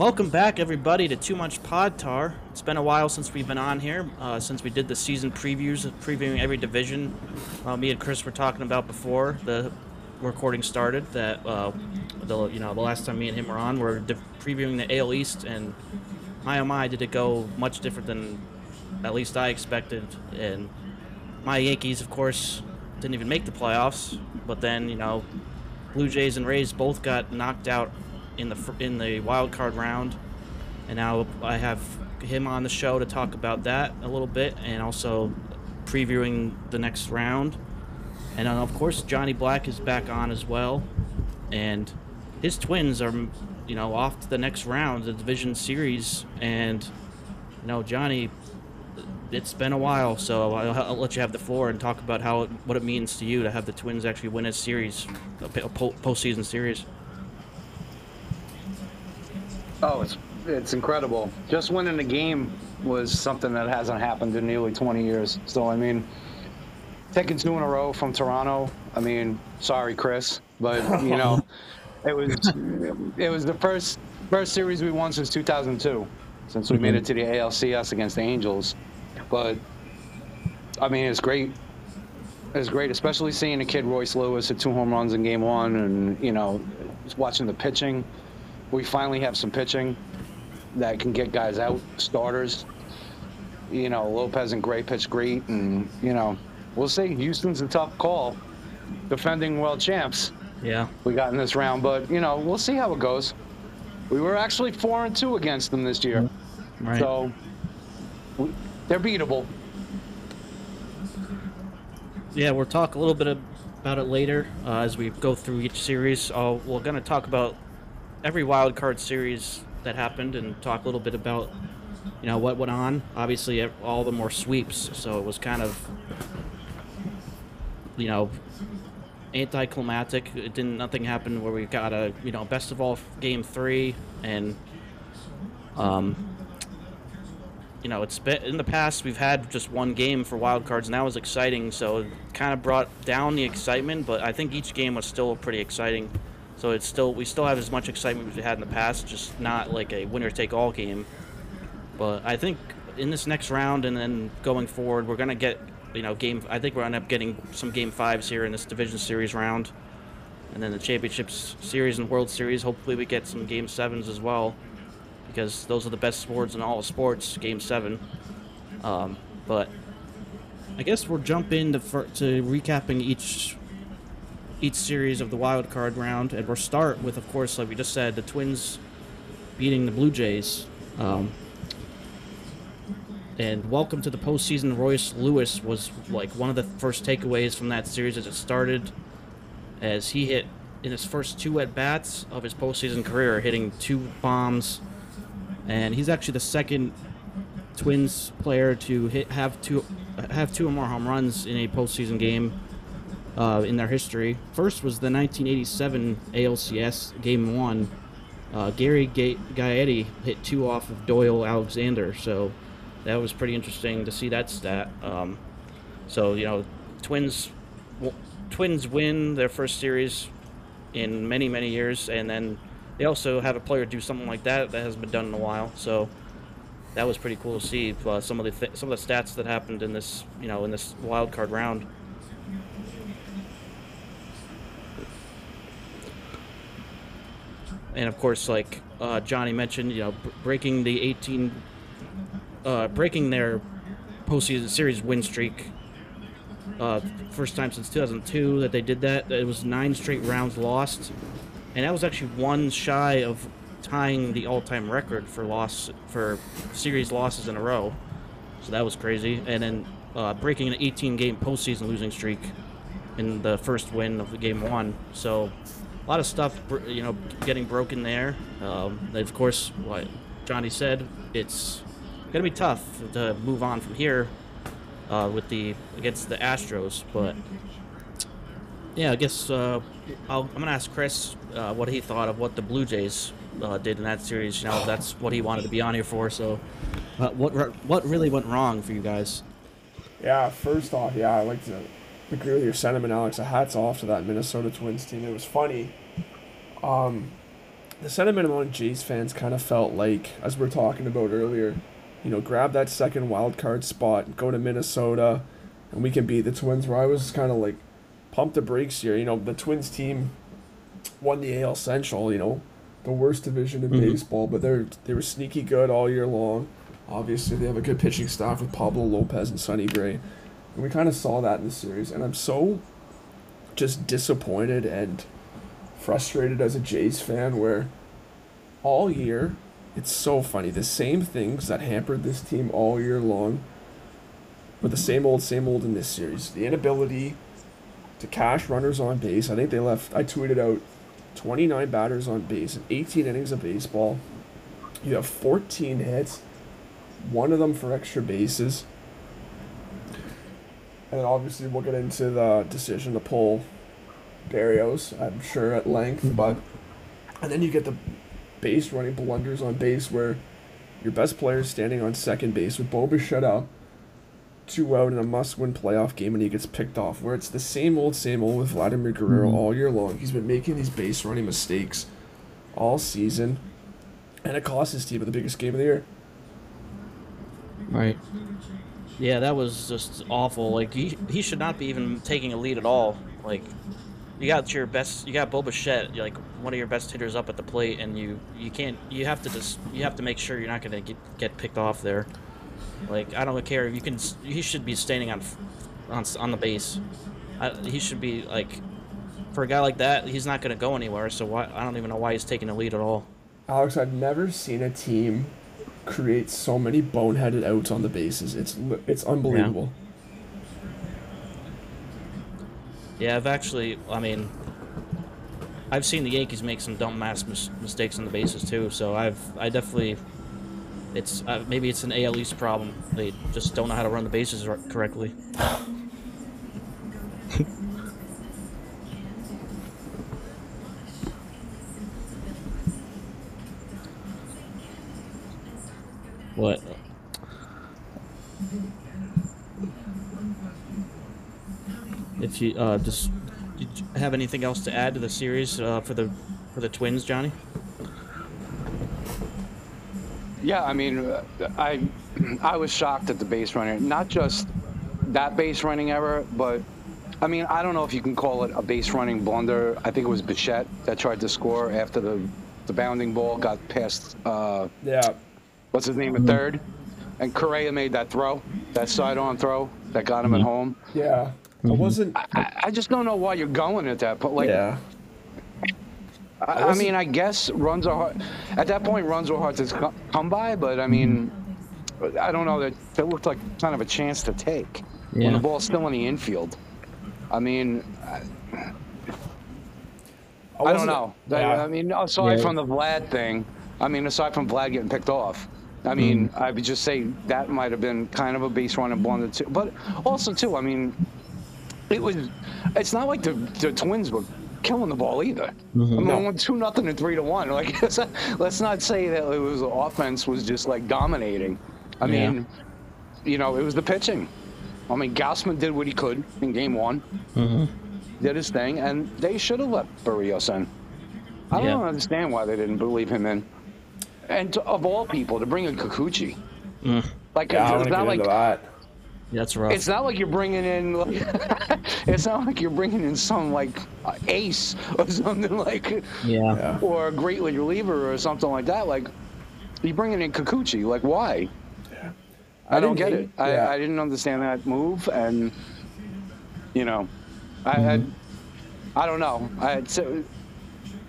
Welcome back, everybody, to Too Much Pod Tar. It's been a while since we've been on here, uh, since we did the season previews, previewing every division. Uh, me and Chris were talking about before the recording started that uh, the you know the last time me and him were on, we're di- previewing the AL East, and my oh my, did it go much different than at least I expected. And my Yankees, of course, didn't even make the playoffs, but then you know, Blue Jays and Rays both got knocked out in the in the wild card round, and now I have him on the show to talk about that a little bit, and also previewing the next round. And uh, of course, Johnnie Black is back on as well, and his Twins are, you know, off to the next round, the division series, and you know, Johnny. It's been a while, so I'll, I'll let you have the floor and talk about how what it means to you to have the Twins actually win a series, a po- po- postseason series. Oh, it's it's incredible. Just winning a game was something that hasn't happened in nearly 20 years. So I mean, taking two in a row from Toronto. I mean, sorry, Chris, but you know, it was it was the first first series we won since 2002, since we made mm-hmm. it to the ALCS against the Angels. But I mean, it's great. It's great, especially seeing the kid Royce Lewis hit two home runs in Game One, and you know, just watching the pitching. We finally have some pitching that can get guys out, starters. You know, Lopez and Gray pitch great, and you know, we'll see. Houston's a tough call, defending world champs. Yeah. We got in this round, but you know, we'll see how it goes. We were actually four and two against them this year, Right. so we, they're beatable. Yeah, we'll talk a little bit about it later uh, as we go through each series. Uh, we're going to talk about every wild card series that happened and talk a little bit about you know what went on. Obviously, all the more sweeps, so it was kind of you know anticlimactic. It didn't nothing happened where we got a you know best of all game three and um you know, it's been in the past we've had just one game for wild cards, and that was exciting. So it kind of brought down the excitement, but I think each game was still pretty exciting. So it's still we still have as much excitement as we had in the past, just not like a winner take all game. But I think in this next round and then going forward, we're gonna get you know game. I think we're gonna end up getting some game fives here in this division series round, and then the championships series and World Series. Hopefully, we get some game sevens as well because those are the best sports in all sports. Game seven, um, but I guess we'll jump into to recapping each each series of the wild card round, and we'll start with, of course, like we just said, the Twins beating the Blue Jays. Um, and welcome to the postseason. Royce Lewis was like one of the first takeaways from that series as it started, as he hit in his first two at bats of his postseason career, hitting two bombs and he's actually the second Twins player to hit have two have two or more home runs in a postseason game uh, in their history. First was the 1987 ALCS Game One. Uh, Gary Ga- Gaetti hit two off of Doyle Alexander, so that was pretty interesting to see that stat. Um, so you know, Twins Twins win their first series in many many years, and then they also have a player do something like that that hasn't been done in a while. So that was pretty cool to see uh, some of the th- some of the stats that happened in this you know in this wild card round. And of course, like uh, Johnny mentioned, you know, breaking the 18, uh, breaking their postseason series win streak. Uh, first time since 2002 that they did that. It was nine straight rounds lost and that was actually one shy of tying the all-time record for loss for series losses in a row. So that was crazy, and then uh, breaking an 18-game postseason losing streak in the first win of the game one. So lot of stuff, you know, getting broken there. Um, of course, what Johnny said, it's gonna be tough to move on from here uh, with the against the Astros, but yeah, I guess uh, I'll, I'm gonna ask Chris uh, what he thought of what the Blue Jays uh, did in that series. You know, that's what he wanted to be on here for. So, uh, what what really went wrong for you guys? Yeah, first off, yeah, I like to agree with your sentiment, Alex. A hats off to that Minnesota Twins team. It was funny. Um, the sentiment among Jays fans kind of felt like, as we are talking about earlier, you know, grab that second wild card spot, go to Minnesota, and we can beat the Twins. Where I was kind of like, pump the brakes here. You know, the Twins team won the AL Central. You know, the worst division in Mhm. baseball, but they're they were sneaky good all year long. Obviously, they have a good pitching staff with Pablo Lopez and Sonny Gray, and we kind of saw that in the series. And I'm so just disappointed and frustrated as a Jays fan where all year it's so funny the same things that hampered this team all year long but the same old same old in this series. The inability to cash runners on base. I think they left i tweeted out 29 batters on base in 18 innings of baseball. You have 14 hits one of them for extra bases. And obviously we'll get into the decision to pull Berrios, I'm sure at length, but and then you get the base running blunders on base where your best player is standing on second base with Bo Bichette out, two out in a must-win playoff game, and he gets picked off. Where it's the same old, same old with Vladimir Guerrero Mhm. all year long. He's been making these base running mistakes all season, and it cost his team at the biggest game of the year. Right. Yeah, that was just awful. Like he he should not be even taking a lead at all. Like you got your best, you got Bo Bichette, like one of your best hitters up at the plate, and you you can't. You have to just you have to make sure you're not going to get get picked off there. Like I don't care. if You can. He should be standing on on on the base. I, he should be like for a guy like that. He's not going to go anywhere. So why? I don't even know why he's taking the lead at all. Alex, I've never seen a team create so many boneheaded outs on the bases. It's it's unbelievable. Yeah, I've actually. I mean, I've seen the Yankees make some dumb mass mis- mistakes on the bases too. So I've I definitely. It's uh, maybe it's an AL East problem. They just don't know how to run the bases correctly. what? If you uh, just did you have anything else to add to the series uh, for the for the Twins, Johnny? Yeah, I mean, uh, I I was shocked at the base running. Not just that base running error, but I mean, I don't know if you can call it a base running blunder. I think it was Bichette that tried to score after the the bounding ball got past uh, Yeah. what's his name at third, and Correa made that throw, that sidearm throw that got him at home. Yeah. I mm-hmm. wasn't. I, I just don't know why you're going at that. But like, yeah. I, I wasn't- mean, I guess runs are hard. At that point, runs were hard to come by, but I mean, I don't know. That that looked like kind of a chance to take when the ball's still in the infield. I mean, I, I don't know. I- Yeah. I mean, aside Yeah. from the Vlad thing, I mean, aside from Vlad getting picked off, I mean, mm-hmm. I would just say that might have been kind of a base running blunder too. But also too, I mean, it was. It's not like the the Twins were killing the ball either. I mean, No. went two nothing and three to one. Like, let's not, say that it was the offense was just like dominating. I Yeah. mean, you know, it was the pitching. I mean, Gausman did what he could in game one, did his thing, and they should have let Berrios in. I Yeah. don't understand why they didn't believe him in. And to, of all people, to bring in Kikuchi, Mm. like Yeah, I it's not get like into that. That's rough. it's not like you're bringing in. Like, it's not like you're bringing in some like uh, ace or something like, yeah. Yeah. or a great league reliever or something like that. Like, you bringing in Kikuchi. Like, why? I, don't didn't get hate- it. I, yeah. I didn't understand that move, and you know, I Mm-hmm. I, I don't know. I, so,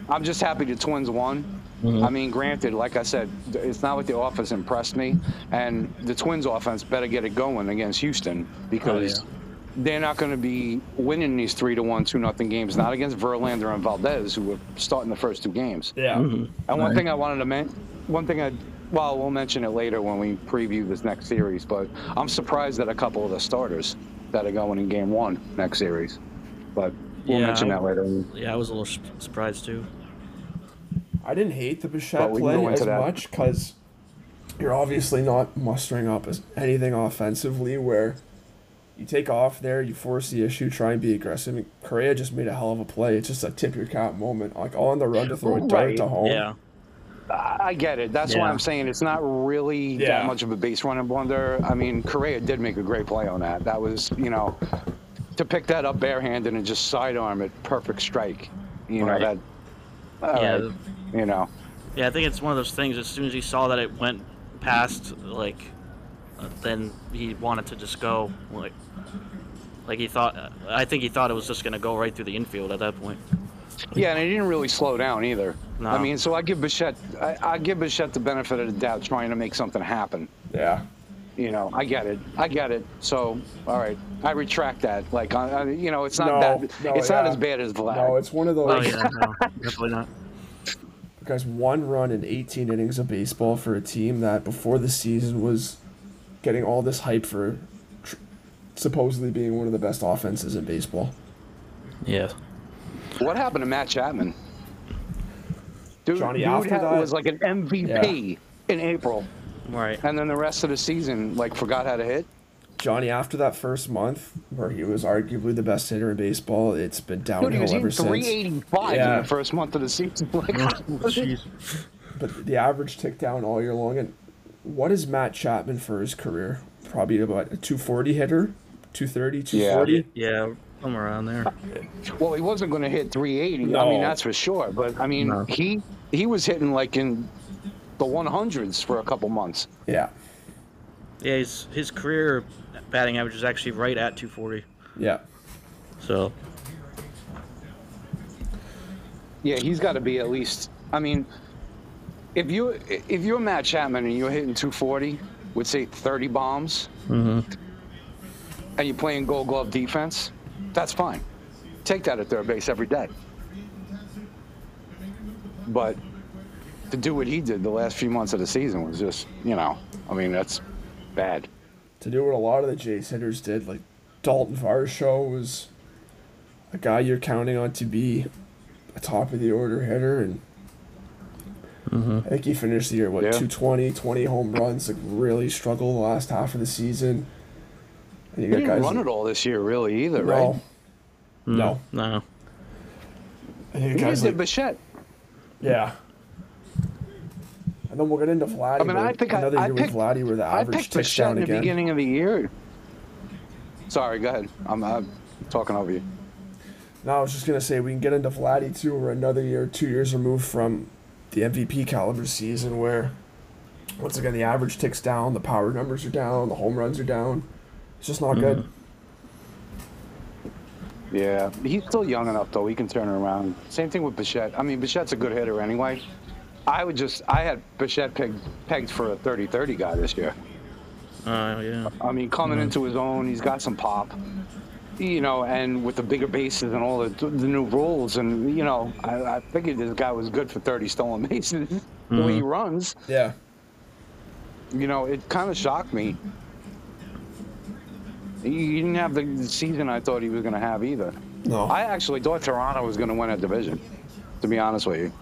I'm just happy the Twins won. Mm-hmm. I mean, granted, like I said, it's not like the offense impressed me, and the Twins offense better get it going against Houston because Oh, they're not going to be winning these three to one, two nothing games. Not against Verlander and Valdez, who were starting the first two games. Yeah. And one Right. thing I wanted to mention, one thing I, well, we'll mention it later when we preview this next series, but I'm surprised at a couple of the starters that are going in game one next series. But we'll Yeah, mention I- that later. Yeah, I was a little surprised too. I didn't hate the Bichette But we can play as that. much because you're obviously not mustering up as anything offensively where you take off there, you force the issue, try and be aggressive. And Correa just made a hell of a play. It's just a tip your cap moment, like on the run to throw a dart to home. Yeah. I I get it. That's why I'm saying it's not really Yeah. that much of a base running blunder. I mean, Correa did make a great play on that. That was, you know, to pick that up barehanded and just sidearm it, perfect strike. You know Right. that. all Yeah. Right, You know. Yeah, I think it's one of those things. As soon as he saw that it went past, like, uh, then he wanted to just go. Like, like he thought. I think he thought it was just gonna go right through the infield at that point. Yeah, and he didn't really slow down either. No. I mean, so I give Bichette, I, I give Bichette the benefit of the doubt, trying to make something happen. Yeah. You know, I get it. I get it. So, all right, I retract that. Like, I, I, you know, it's not No, that. no, it's not as bad as Vlad. No, it's one of those. Oh yeah, no, definitely not. Guys one run in 18 innings of baseball for a team that before the season was getting all this hype for tr- supposedly being one of the best offenses in baseball. Yeah. What happened to Matt Chapman? Dude, Johnny, dude after had- that- was like an MVP in April, Right. and then the rest of the season, like, forgot how to hit. Johnny, after that first month where he was arguably the best hitter in baseball, it's been Dude, downhill he was ever hitting since. 385 Yeah. in the first month of the season. Like, oh, But the average ticked down all year long. And what is Matt Chapman for his career? Probably about a 240 hitter, 230, 240. Yeah, somewhere around there. well, he wasn't going to hit 380. I mean, that's for sure. But I mean, No. he he was hitting like in the 100s for a couple months. Yeah, Yeah, his his career batting average is actually right at 240. yeah. So Yeah, he's got to be at least. I mean, if you if you're Matt Chapman and you're hitting 240 with say 30 bombs, mm-hmm. and you're playing Gold Glove defense, that's fine. Take that at third base every day. But to do what he did the last few months of the season was just, you know, I mean, that's bad. To do what a lot of the Jays hitters did, like Dalton Varsho was a guy you're counting on to be a top of the order hitter, and mm-hmm. I think he finished the year what Yeah. 220, 20 home runs. Like really struggled the last half of the season. And you He got didn't guys run like- it all this year, really, either, no, right? no. no. And you He got guys did like Bichette. Yeah. And then we'll get into Vladdy. I mean, I think I- another I year picked- with Vladdy where the I average picked ticks down in the beginning of the year. Sorry, go ahead. I'm, I'm talking over you. No, I was just gonna say we can get into Vladdy too. We're another year, two years removed from the MVP caliber season, where once again the average ticks down, the power numbers are down, the home runs are down. It's just not good. Mm-hmm. Yeah, he's still young enough though. He can turn it around. Same thing with Bichette. I mean, Bichette's a good hitter anyway. I would just, I had Bichette pegged, pegged for a 30-30 guy this year. Uh, yeah. I mean, coming into his own, he's got some pop. You know, and with the bigger bases and all the, the new rules, and you know, I, I figured this guy was good for 30 stolen bases. The way he runs, Yeah. you know, it kind of shocked me. He he didn't have the the season I thought he was going to have either. No. I actually thought Toronto was going to win a division, to be honest with you.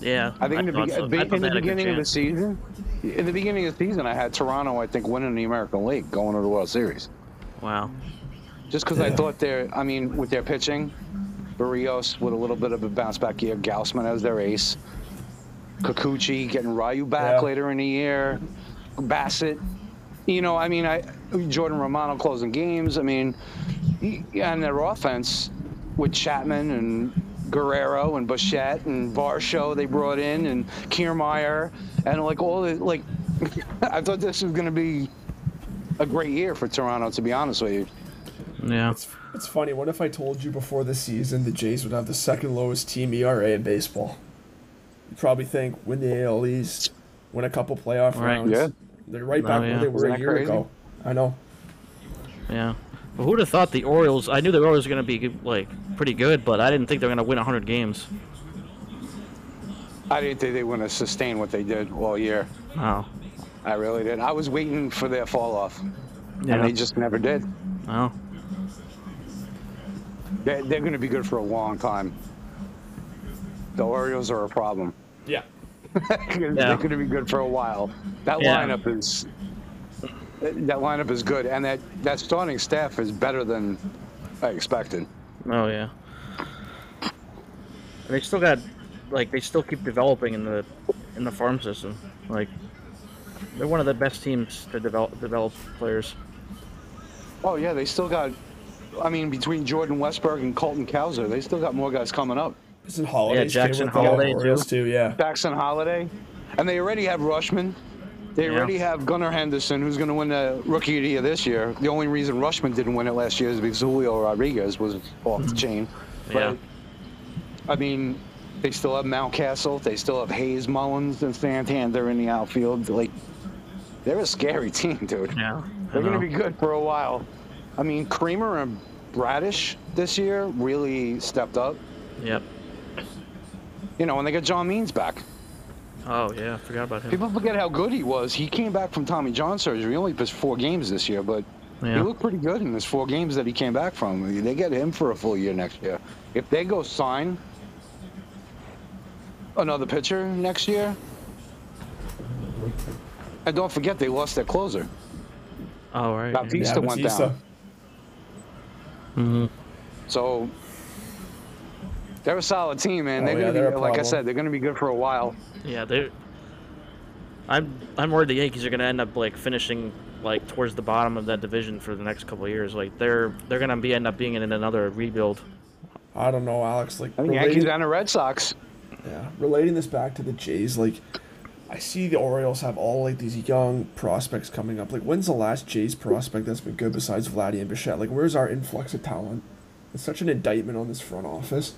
Yeah. I think in the, thought be- so. I be- in the had a good beginning of the season, in the beginning of the season, I had Toronto, I think, winning the American League, going to the World Series. Wow. Just because I thought they're, I mean, with their pitching, Berrios with a little bit of a bounce back year, Gausman as their ace, Kikuchi getting Ryu back Yeah. later in the year, Bassitt. You know, I mean, I Jordan Romano closing games. I mean, and their offense with Chapman and Guerrero and Bichette and Varsho they brought in and Kiermaier and like all the like. I thought this was going to be a great year for Toronto, to be honest with you. Yeah. It's, it's funny. What if I told you before the season the Jays would have the second lowest team ERA in baseball? You'd probably think win the AL East, win a couple playoff Right. rounds. Yeah. They're right Oh, back yeah. where they were a year crazy? ago. I know. Yeah. But who'd have thought the Orioles? I knew the Orioles were going to be like pretty good, but I didn't think they were going to win 100 games. I didn't think they were going to sustain what they did all year. Oh. I really did. I was waiting for their fall off, Yeah. and they just never did. Oh. They're, they're going to be good for a long time. The Orioles are a problem. Yeah. they're going to be good for a while. That Yeah. lineup is that lineup is good, and that that starting staff is better than I expected. Oh yeah. And they still got, like, they still keep developing in the in the farm system. Like, they're one of the best teams to develop develop players. Oh yeah, they still got. I mean, between Jordan Westburg and Colton Cowser, they still got more guys coming up. Isn't Holliday Jackson Holliday, too. too? Yeah. Jackson Holliday, and they already have Rutschman. They Yeah. already have Gunnar Henderson, who's going to win the Rookie of the Year this year. The only reason Rutschman didn't win it last year is because Julio Rodriguez was off the hmm. chain. Yeah. I mean, they still have Mountcastle. They still have Hays, Mullins, and Santander in the outfield. Like, they're a scary team, dude. Yeah. They're going to be good for a while. I mean, Kremer and Bradish this year really stepped up. Yep. You know, when they got John Means back. Oh yeah, I forgot about him. People forget how good he was. He came back from Tommy John surgery. He only pitched four games this year, but he looked pretty good in his four games that he came back from. They get him for a full year next year. If they go sign another pitcher next year, and don't forget they lost their closer. Oh right. yeah. Bautista went Bautista. down. Mhm. So they're a solid team, man. Oh, they're yeah, gonna they're be a like I said, they're gonna be good for a while. Yeah, they're. I'm I'm worried the Yankees are gonna end up like finishing like towards the bottom of that division for the next couple of years. Like they're they're gonna be end up being in another rebuild. I don't know, Alex. Like I think relating, Yankees and the Red Sox. yeah, relating this back to the Jays, like I see the Orioles have all like these young prospects coming up. Like, when's the last Jays prospect that's been good besides Vladdy and Bichette? Like, where's our influx of talent? It's such an indictment on this front office.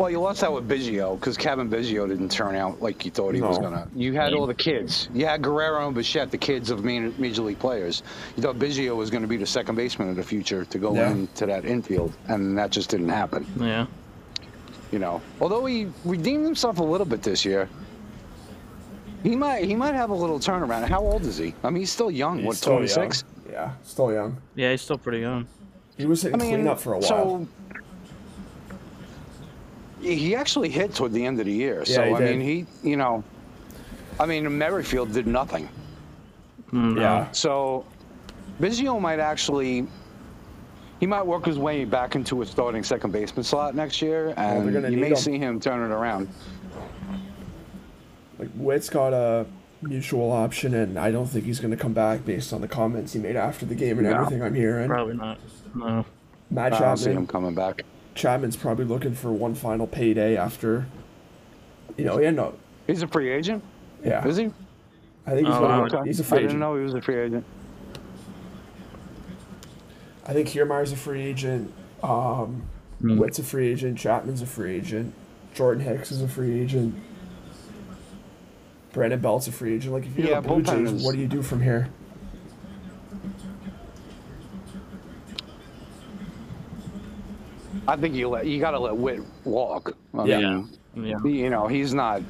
Well, you lost out with Biggio because Cavan Biggio didn't turn out like you thought he was gonna. You had all the kids. You had Guerrero and Bichette, the kids of major league players. You thought Biggio was going to be the second baseman of the future to go Yeah. into that infield, and that just didn't happen. Yeah. You know, although he redeemed himself a little bit this year. He might he might have a little turnaround. How old is he? I mean, he's still young. He's what, still young. 26? Yeah, still young. Yeah, he's still pretty young. He was I hitting mean, cleanup for a while. so he actually hit toward the end of the year. Yeah, so I did. mean, he you know, I mean, Merrifield did nothing. Mm, no. yeah, So Biggio might actually. He might work his way back into a starting second baseman slot next year, and they're gonna you may him. see him turn it around. like Whit's got a mutual option, and I don't think he's going to come back based on the comments he made after the game and No. everything I'm hearing. Probably not. No. Matt I don't see him coming back. Chapman's probably looking for one final payday after. You know, yeah, no, He's a free agent, yeah. is he? I think he's, Oh, gonna, okay. he's a I free agent. I didn't know he was a free agent. I think Kiermaier's a free agent. Um, Hmm. Whit's a free agent. Chapman's a free agent. Jordan Hicks is a free agent. Brandon Belt's a free agent. Like, if you're Yeah, the Blue Jays, what do you do from here? I think you let you got to let Whit walk. I Yeah. mean, Yeah. you know, he's not.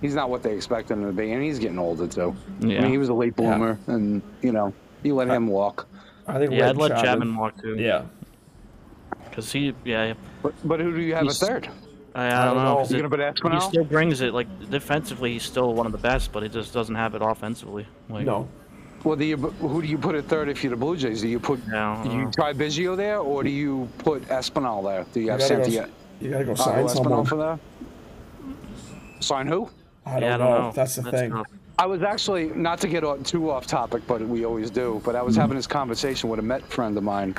He's not what they expect him to be, and he's getting older too. I mean, he was a late Yeah. bloomer, and you know, you let him walk. I think Yeah, Whit I'd let Chapman walk too. Yeah. Cause he, yeah, But, but who do you have He's- a third? I, I don't don't know. know. 'cause You it- gonna put he still brings it. Like defensively, he's still one of the best, but he just doesn't have it offensively. Like, No. Well, do you, who do you put at third if you're the Blue Jays? Do you put Yeah, I do you try Biggio there, or do you put Espinal there? Do you You have gotta, go, you gotta go Uh, sign Espinal for there? Sign who? I don't, yeah, I know. don't know. That's the thing. tough. I was actually not to get too off topic, but we always do. But I was having this conversation with a Met friend of mine,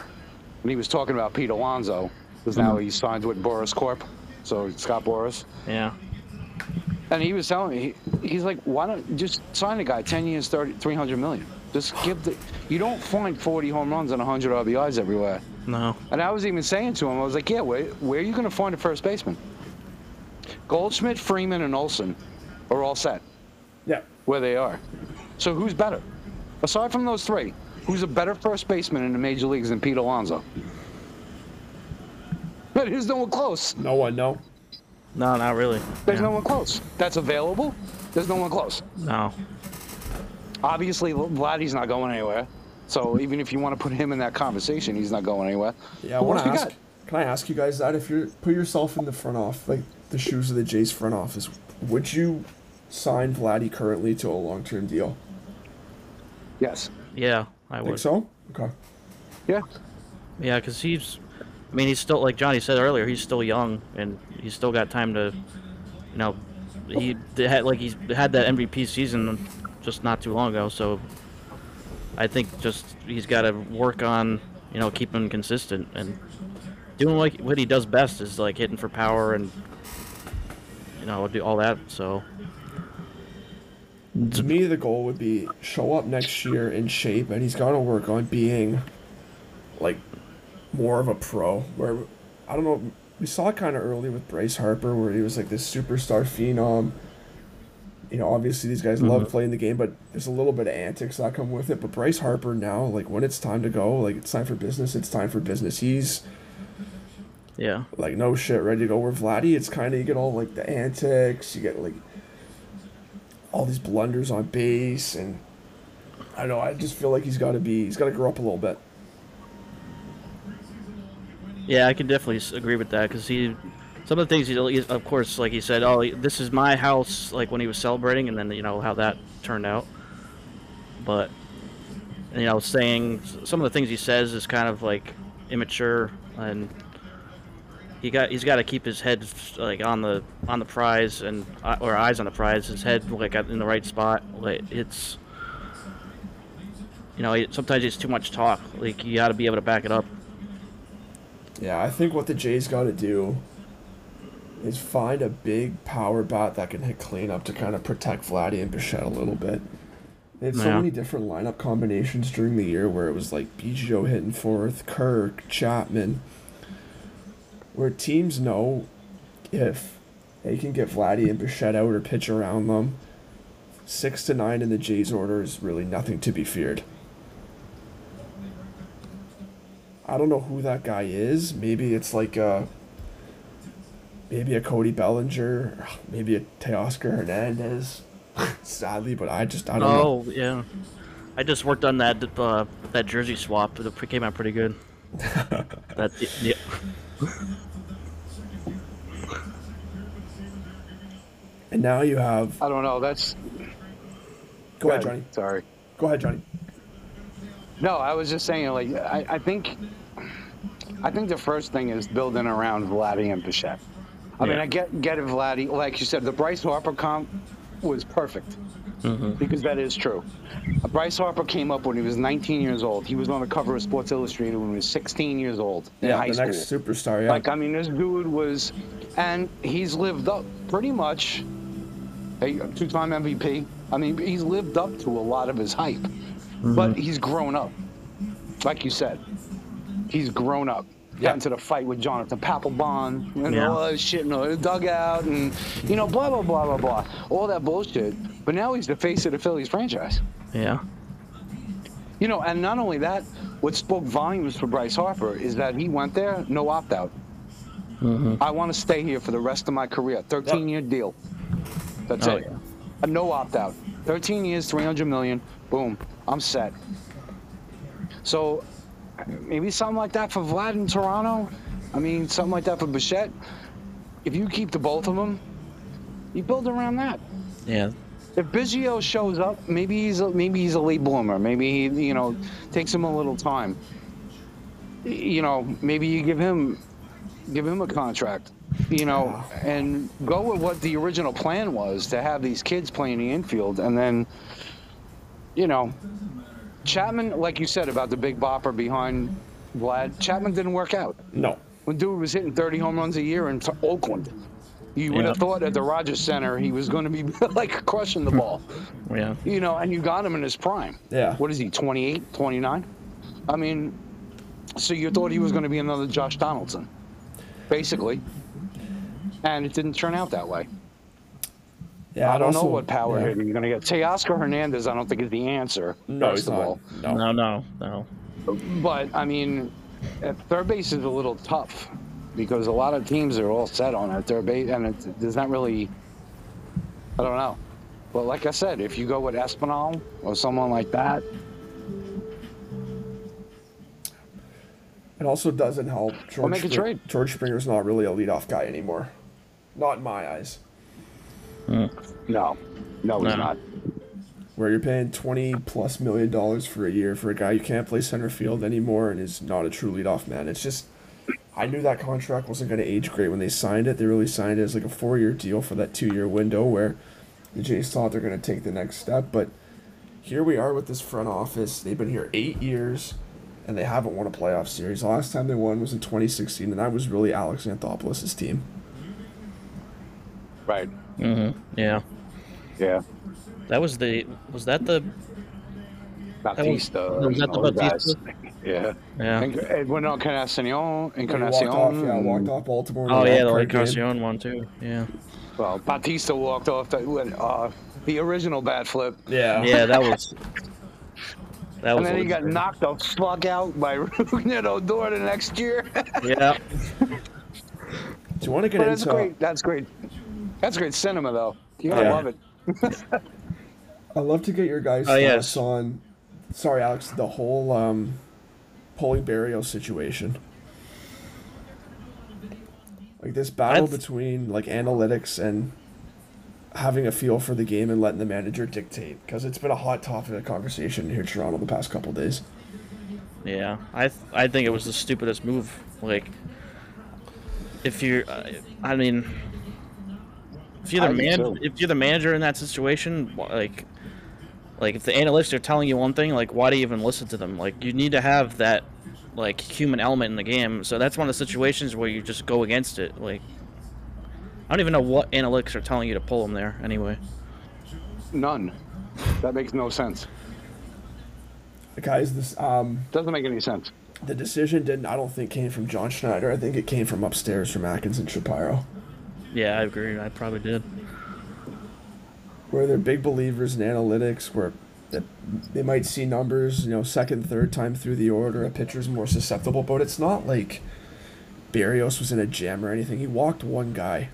and he was talking about Pete Alonso, because now he signed with Boras Corp, so Scott Boras, Yeah. and he was telling me he, he's like, why don't you just sign a guy 10 years, 30, 300 million? Just give the. You don't find 40 home runs and 100 RBIs everywhere. No. And I was even saying to him, I was like, yeah, where, where are you going to find a first baseman? Goldschmidt, Freeman, and Olson are all set Yeah. where they are. So who's better? Aside from those three, who's a better first baseman in the major leagues than Pete Alonso? But there's no one close. No one, no. No, not really. There's yeah. no one close. That's available. There's no one close. No. Obviously, Vladdy's not going anywhere. So even if you want to put him in that conversation, he's not going anywhere. Yeah, I want to else we ask. Can I ask you guys that if you put yourself in the front off, like the shoes of the Jays front office, would you sign Vladdy currently to a long term deal? Yes. Yeah, I would. Think would. so? Okay. Yeah. Yeah, because he's, I mean, he's still like Johnny said earlier. He's still young, and he's still got time to, you know, he had like he's had that MVP season just not too long ago. So I think just he's got to work on, you know, keeping consistent and doing like what he does best is like hitting for power and, you know, do all that. So To me, the goal would be show up next year in shape, and he's got to work on being like more of a pro. Where I don't know, we saw kind of early with Bryce Harper, where he was like this superstar phenom. You know, obviously these guys love mm-hmm. playing the game, but there's a little bit of antics that come with it. But Bryce Harper now, like when it's time to go, like it's time for business. It's time for business. He's yeah, like no shit, ready to go. Where Vladdy, it's kind of you get all like the antics, you get like all these blunders on base, and I don't know. I just feel like he's got to be, he's got to grow up a little bit. Yeah, I can definitely agree with that because he, some of the things he- of course, like he said, oh, this is my house, like when he was celebrating, and then you know how that turned out. But you know, saying some of the things he says is kind of like immature, and he got he's got to keep his head like on the on the prize and uh, or eyes on the prize, his head like in the right spot. Like it's. You know, sometimes it's too much talk. Like you got to be able to back it up. Yeah, I think what the Jays got to do is find a big power bat that can hit clean up to kind of protect Vladdy and Bichette a little bit. They had so Yeah. many different lineup combinations during the year where it was like Biggio hitting fourth, Kirk, Chapman, where teams know if they can get Vladdy and Bichette out or pitch around them, six to nine in the Jays order is really nothing to be feared. I don't know who that guy is. Maybe it's like a maybe a Cody Bellinger, maybe a Teoscar Hernandez. Sadly, but I just I don't know. Oh yeah, I just worked on that uh, that jersey swap. It came out pretty good. that yeah, And now you have I don't know. That's. go ahead, Johnny. Sorry. Go ahead, Johnny. No, I was just saying, like, I, I think, I think the first thing is building around Vladdy and Bichette. I mean, I get get it, Vladdy. Like you said, the Bryce Harper comp was perfect mm-hmm. because that is true. Bryce Harper came up when he was 19 years old. He was on the cover of Sports Illustrated when he was 16 years old in Yeah, high the school. next superstar. Yeah, Like, I mean, this dude was, and he's lived up pretty much. A two-time MVP. I mean, he's lived up to a lot of his hype, but mm-hmm. he's grown up. Like you said, he's grown up. Got into the fight with Jonathan Papelbon and Yeah. all that shit in the dugout, and you know, blah blah blah blah blah, all that bullshit. But now he's the face of the Phillies franchise. yeah, You know, and not only that, what spoke volumes for Bryce Harper is that he went there, no opt out. Mm-hmm. I want to stay here for the rest of my career. 13 year deal. That's Oh, it. yeah. A no opt out. 13 years, 300 million. Boom. I'm set. So maybe something like that for Vlad in Toronto. I mean, something like that for Bichette. If you keep the both of them, you build around that. yeah. If Biggio shows up, maybe he's a, maybe he's a late bloomer. Maybe he, you know, takes him a little time. You know, maybe you give him give him a contract. You know, and go with what the original plan was to have these kids playing the infield, and then, you know, Chapman, like you said about the big bopper behind Vlad, Chapman didn't work out. no. When dude was hitting 30 home runs a year in Oakland, you would have thought at the Rogers Center he was going to be like crushing the ball. Yeah. You know, and you got him in his prime. Yeah. What is he, 28, 29? I mean, so you thought he was going to be another Josh Donaldson, basically. And it didn't turn out that way. Yeah, I don't know what power yeah. hit you're going to get. Teoscar Hernandez, I don't think is the answer. No, first he's of not. all. No. No, no, no. But I mean, at third base is a little tough because a lot of teams are all set on at third base, and it, there's not really. I don't know. But like I said, if you go with Espinal or someone like that, It also doesn't help. George, make a trade. George Springer's not really a leadoff guy anymore. Not in my eyes. No, no, he's No. not. Where you're paying twenty plus million dollars for a year for a guy who can't play center field anymore and is not a true leadoff man. It's just I knew that contract wasn't going to age great when they signed it. They really signed it as like a four year deal for that two year window where the Jays thought they're going to take the next step. But here we are with this front office. They've been here eight years and they haven't won a playoff series. The last time they won was in 2016, and that was really Alex Anthopoulos' team. Right. Mm-hmm. Yeah. Yeah. That was the. Was that the? Bautista. was that the and guys. Bautista? Yeah. Yeah. And, and when Encarnacion, He Encarnacion. walked off, yeah, walked off Baltimore. Oh yeah, the wild card. Encarnacion one too. Yeah. Well, Bautista walked off the, when, uh, the original bat flip. Yeah. Yeah, that was. That was. And then he a- got knocked the fuck out by Rougned Odor the next year. Yeah. Do you want to get but that's great. That's great. That's great cinema, though. You gotta Yeah. love it. I'd love to get your guys' Oh, thoughts yes. on. Sorry, Alex. The whole um, pulling Berrios situation. Like this battle I've- between like analytics and having a feel for the game and letting the manager dictate, because it's been a hot topic of conversation here in Toronto the past couple days. Yeah, I th- I think it was the stupidest move. Like, if you're, uh, I mean, if you're the man, too. if you're the manager in that situation, like, like if the analysts are telling you one thing, like, why do you even listen to them? Like, you need to have that, like, human element in the game. So that's one of the situations where you just go against it. Like, I don't even know what analytics are telling you to pull them there. Anyway, None. That makes no sense. Guys, this um, Doesn't make any sense. the decision didn't. I don't think came from John Schneider. I think it came from upstairs from Atkins and Shapiro. Yeah, I agree. I probably did. where they're big believers in analytics, where they might see numbers, you know, second, third time through the order, a pitcher's more susceptible, but it's not like Berrios was in a jam or anything. He walked one guy.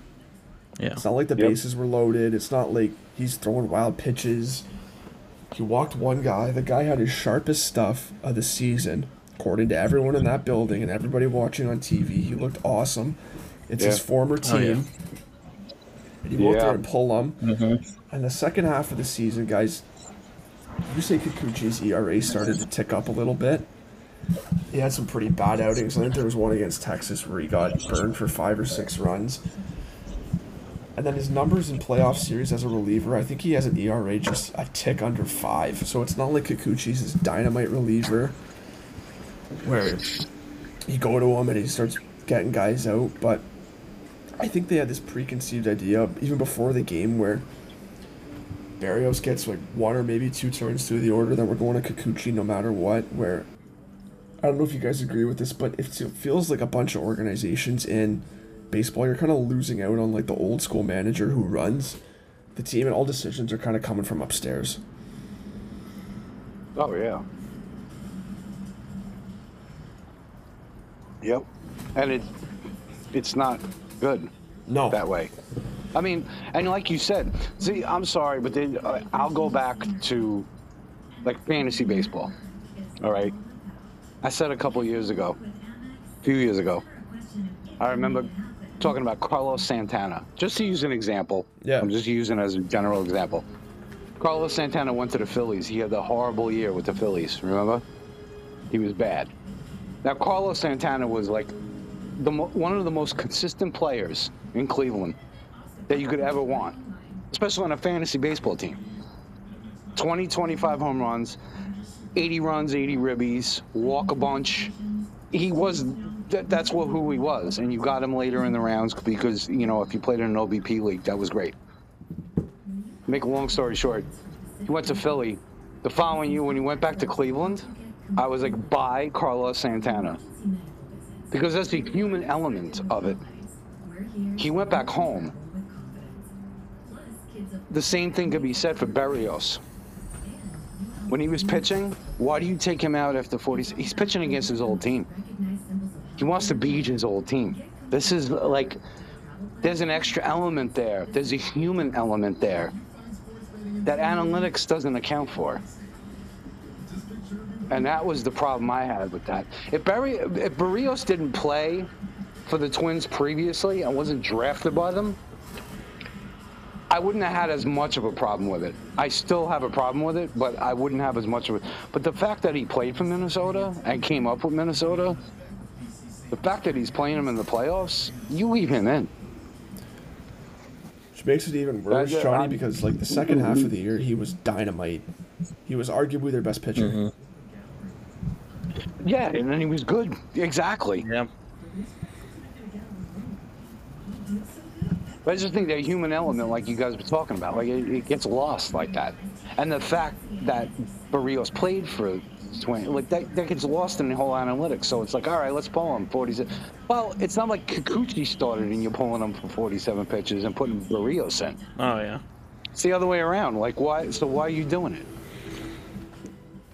Yeah. It's not like the Yep. bases were loaded. It's not like he's throwing wild pitches. He walked one guy. The guy had his sharpest stuff of the season, according to everyone in that building and everybody watching on TV. He looked awesome. It's his Yeah. former Oh, yeah. team. And he went Yeah. there and pull him. Mm-hmm. And the second half of the season, guys, did you say Kikuchi's ERA started to tick up a little bit? He had some pretty bad outings. I think there was one against Texas where he got burned for five or six runs. And then his numbers in playoff series as a reliever, I think he has an ERA just a tick under five. So it's not like Kikuchi's this dynamite reliever where you go to him and he starts getting guys out. But I think they had this preconceived idea even before the game where Berrios gets like one or maybe two turns through the order, then we're going to Kikuchi no matter what. Where I don't know if you guys agree with this, but it feels like a bunch of organizations in baseball, you're kind of losing out on like the old school manager who runs the team, and all decisions are kind of coming from upstairs. Oh yeah. Yep. And it it's not good No, that way. I mean, and like you said, see, I'm sorry, but then uh, I'll go back to like fantasy baseball. All right. I said a couple years ago, a few years ago, I remember talking about Carlos Santana. Just to use an example. Yeah. I'm just using it as a general example. Carlos Santana went to the Phillies. He had a horrible year with the Phillies. Remember? He was bad. Now Carlos Santana was like the one of the most consistent players in Cleveland that you could ever want, especially on a fantasy baseball team. 20, 25 home runs, 80 runs, 80 ribbies, walk a bunch. He was that, that's what who he was, and you got him later in the rounds because you know if you played in an OBP league, that was great. Make a long story short, he went to Philly. The following year, when he went back to Cleveland, I was like, buy Carlos Santana because that's the human element of it. He went back home. The same thing could be said for Berrios. When he was pitching, why do you take him out after 40? He's pitching against his old team. He wants to beat his old team. This is like, there's an extra element there. There's a human element there that analytics doesn't account for. And that was the problem I had with that. If Barry, if Berrios didn't play for the Twins previously and wasn't drafted by them, I wouldn't have had as much of a problem with it. I still have a problem with it, but I wouldn't have as much of it. But the fact that he played for Minnesota and came up with Minnesota, the fact that he's playing them in the playoffs, you leave him in. Which makes it even worse, Johnny, because like the second half of the year, he was dynamite. He was arguably their best pitcher. Mm-hmm. Yeah, and then he was good. Exactly. Yeah. But I just think that human element, like you guys were talking about, like it, it gets lost like that. And the fact that Berrios played for 20, like that, that gets lost in the whole analytics. So it's like, all right, let's pull him 47. Well, it's not like Kikuchi started and you're pulling him for 47 pitches and putting Berrios in. Oh yeah. It's the other way around. Like, why? So why are you doing it?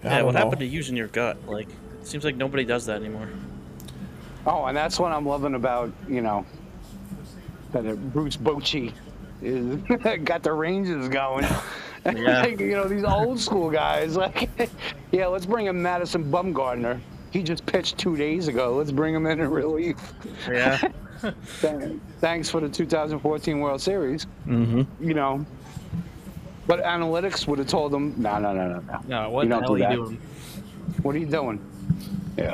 Yeah. What know. happened to using your gut? Like, it seems like nobody does that anymore. Oh, and that's what I'm loving about, you know, that Bruce Bochy is got the Rangers going. Yeah. you know, these old school guys, like, yeah, let's bring in Madison Bumgarner. He just pitched two days ago. Let's bring him in in relief. Yeah. Thanks for the 2014 World Series. mm-hmm. You know, but analytics would have told them, no, no, no, no, no. No. What You the hell are you doing? What are you doing? Yeah.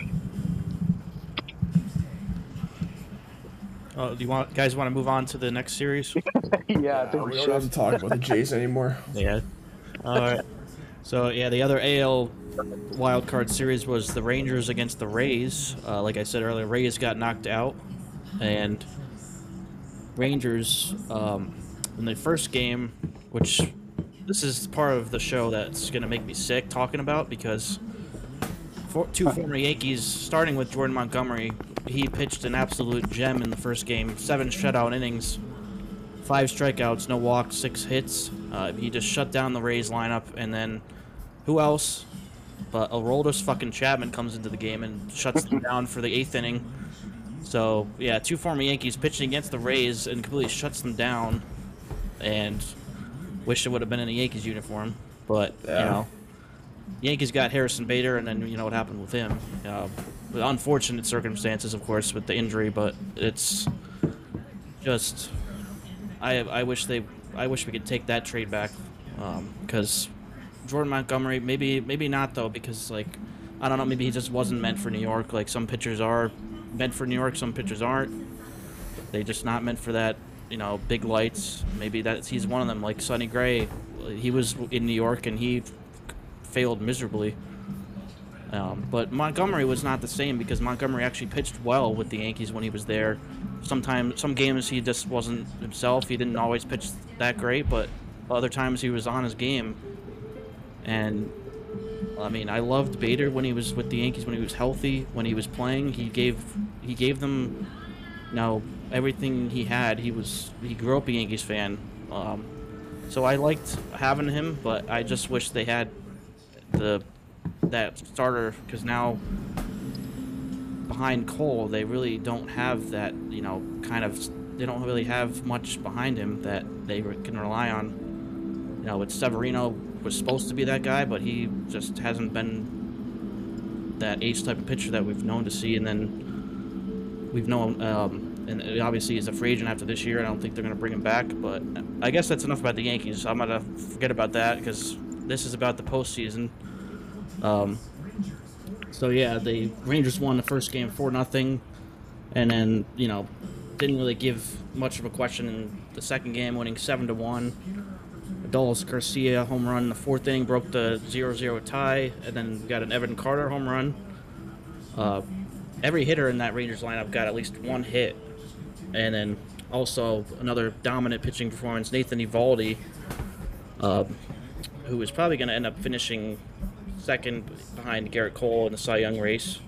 Oh, do you want guys want to move on to the next series? yeah, I think we we don't have to talk about the Jays anymore. Yeah. All right. So yeah, the other AL wild card series was the Rangers against the Rays. Uh, like I said earlier, Rays got knocked out, and Rangers um, in the first game, which this is part of the show that's gonna make me sick talking about because for, two former Yankees, starting with Jordan Montgomery, he pitched an absolute gem in the first game, seven shutout innings five strikeouts, no walks, six hits. Uh, he just shut down the Rays lineup, and then who else? But Aroldis fucking Chapman comes into the game and shuts them down for the eighth inning. So yeah, two former Yankees pitching against the Rays and completely shuts them down. And wish it would have been in a Yankees uniform, but Yeah. you know, Yankees got Harrison Bader, and then you know what happened with him. Uh, with unfortunate circumstances, of course, with the injury, but it's just I I wish they I wish we could take that trade back because Jordan Montgomery maybe maybe not though because like I don't know maybe he just wasn't meant for New York. Like some pitchers are meant for New York some pitchers aren't. They just not meant for that you know big lights. Maybe that's he's one of them like Sonny Gray. He was in New York and he failed miserably um, but Montgomery was not the same because Montgomery actually pitched well with the Yankees when he was there. Sometimes, some games he just wasn't himself. He didn't always pitch that great, but other times he was on his game. And I mean, I loved Bader when he was with the Yankees when he was healthy, when he was playing. He gave he gave them, you know, everything he had. He was he grew up a Yankees fan. Um, so I liked having him, but I just wish they had the that starter because now behind Cole they really don't have that you know kind of they don't really have much behind him that they can rely on. You know, with Severino was supposed to be that guy, but he just hasn't been that ace type of pitcher that we've known to see. And then we've known, um, and obviously he's a free agent after this year. I don't think they're going to bring him back, but I guess that's enough about the Yankees. I'm gonna forget about that because this is about the postseason. Um, so yeah, the Rangers won the first game four nothing, and then you know didn't really give much of a question in the second game, winning seven to one. Adolis Garcia home run in the fourth inning broke the 0-0 tie, and then we got an Evan Carter home run. Uh, every hitter in that Rangers lineup got at least one hit, and then also another dominant pitching performance. Nathan Eovaldi, uh, who is probably going to end up finishing second behind Gerrit Cole in the Cy Young race.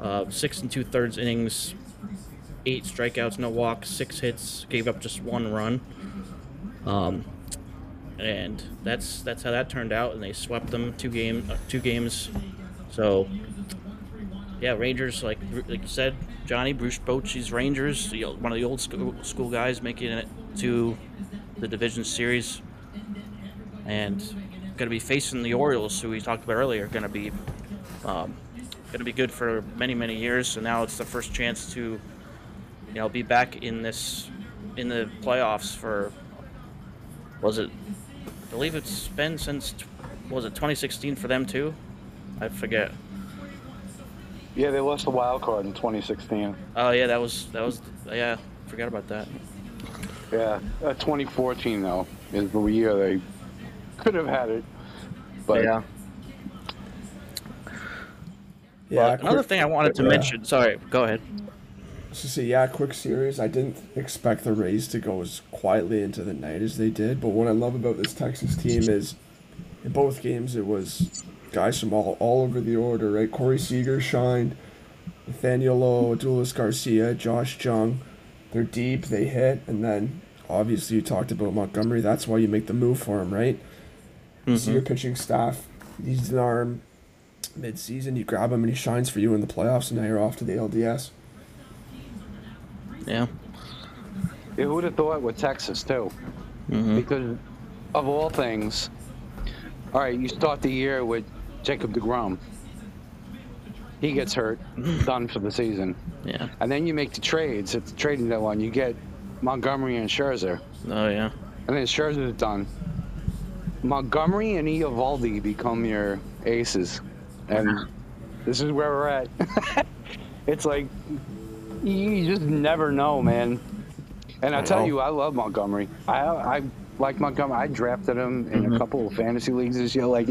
Uh, six and two thirds innings, eight strikeouts, no walks, six hits, gave up just one run. Um, and that's that's how that turned out, and they swept them two game uh, two games. So yeah, Rangers like like you said, Johnnie Bruce Bochy's Rangers, one of the old school, school guys making it to the division series, and going to be facing the Orioles, who we talked about earlier, going to be um, going to be good for many many years. So now it's the first chance to you know be back in this in the playoffs for was it? I believe it's been since was it 2016 for them too? I forget. Yeah, they lost the wild card in 2016. Oh yeah, that was that was yeah. Forgot about that. Yeah, uh, 2014 though is the year they could have had it. But yeah. Yeah, Well, another quick- thing I wanted to yeah. mention. Sorry, go ahead. So say yeah, quick series. I didn't expect the Rays to go as quietly into the night as they did, but what I love about this Texas team is in both games it was guys from all, all over the order, right? Corey Seager shined, Nathaniel Lowe, Adolis Garcia, Josh Jung. They're deep, they hit, and then obviously you talked about Montgomery. That's why you make the move for him, right? You see mm-hmm. your pitching staff, he's an arm mid-season. You grab him and he shines for you in the playoffs, and now you're off to the LDS. Yeah. Yeah, who would have thought with Texas too? Mm-hmm. Because of all things, all right, you start the year with Jacob Degrom. He gets hurt, mm. done for the season, Yeah. and then you make the trades at the trading deadline. You get Montgomery and Scherzer, Oh yeah. and then Scherzer's done. Montgomery and Eovaldi become your aces, and this is where we're at. it's like you just never know, man. And I, I tell know. you, I love Montgomery. I I like Montgomery. I drafted him in a mm-hmm. couple of fantasy leagues this year. Like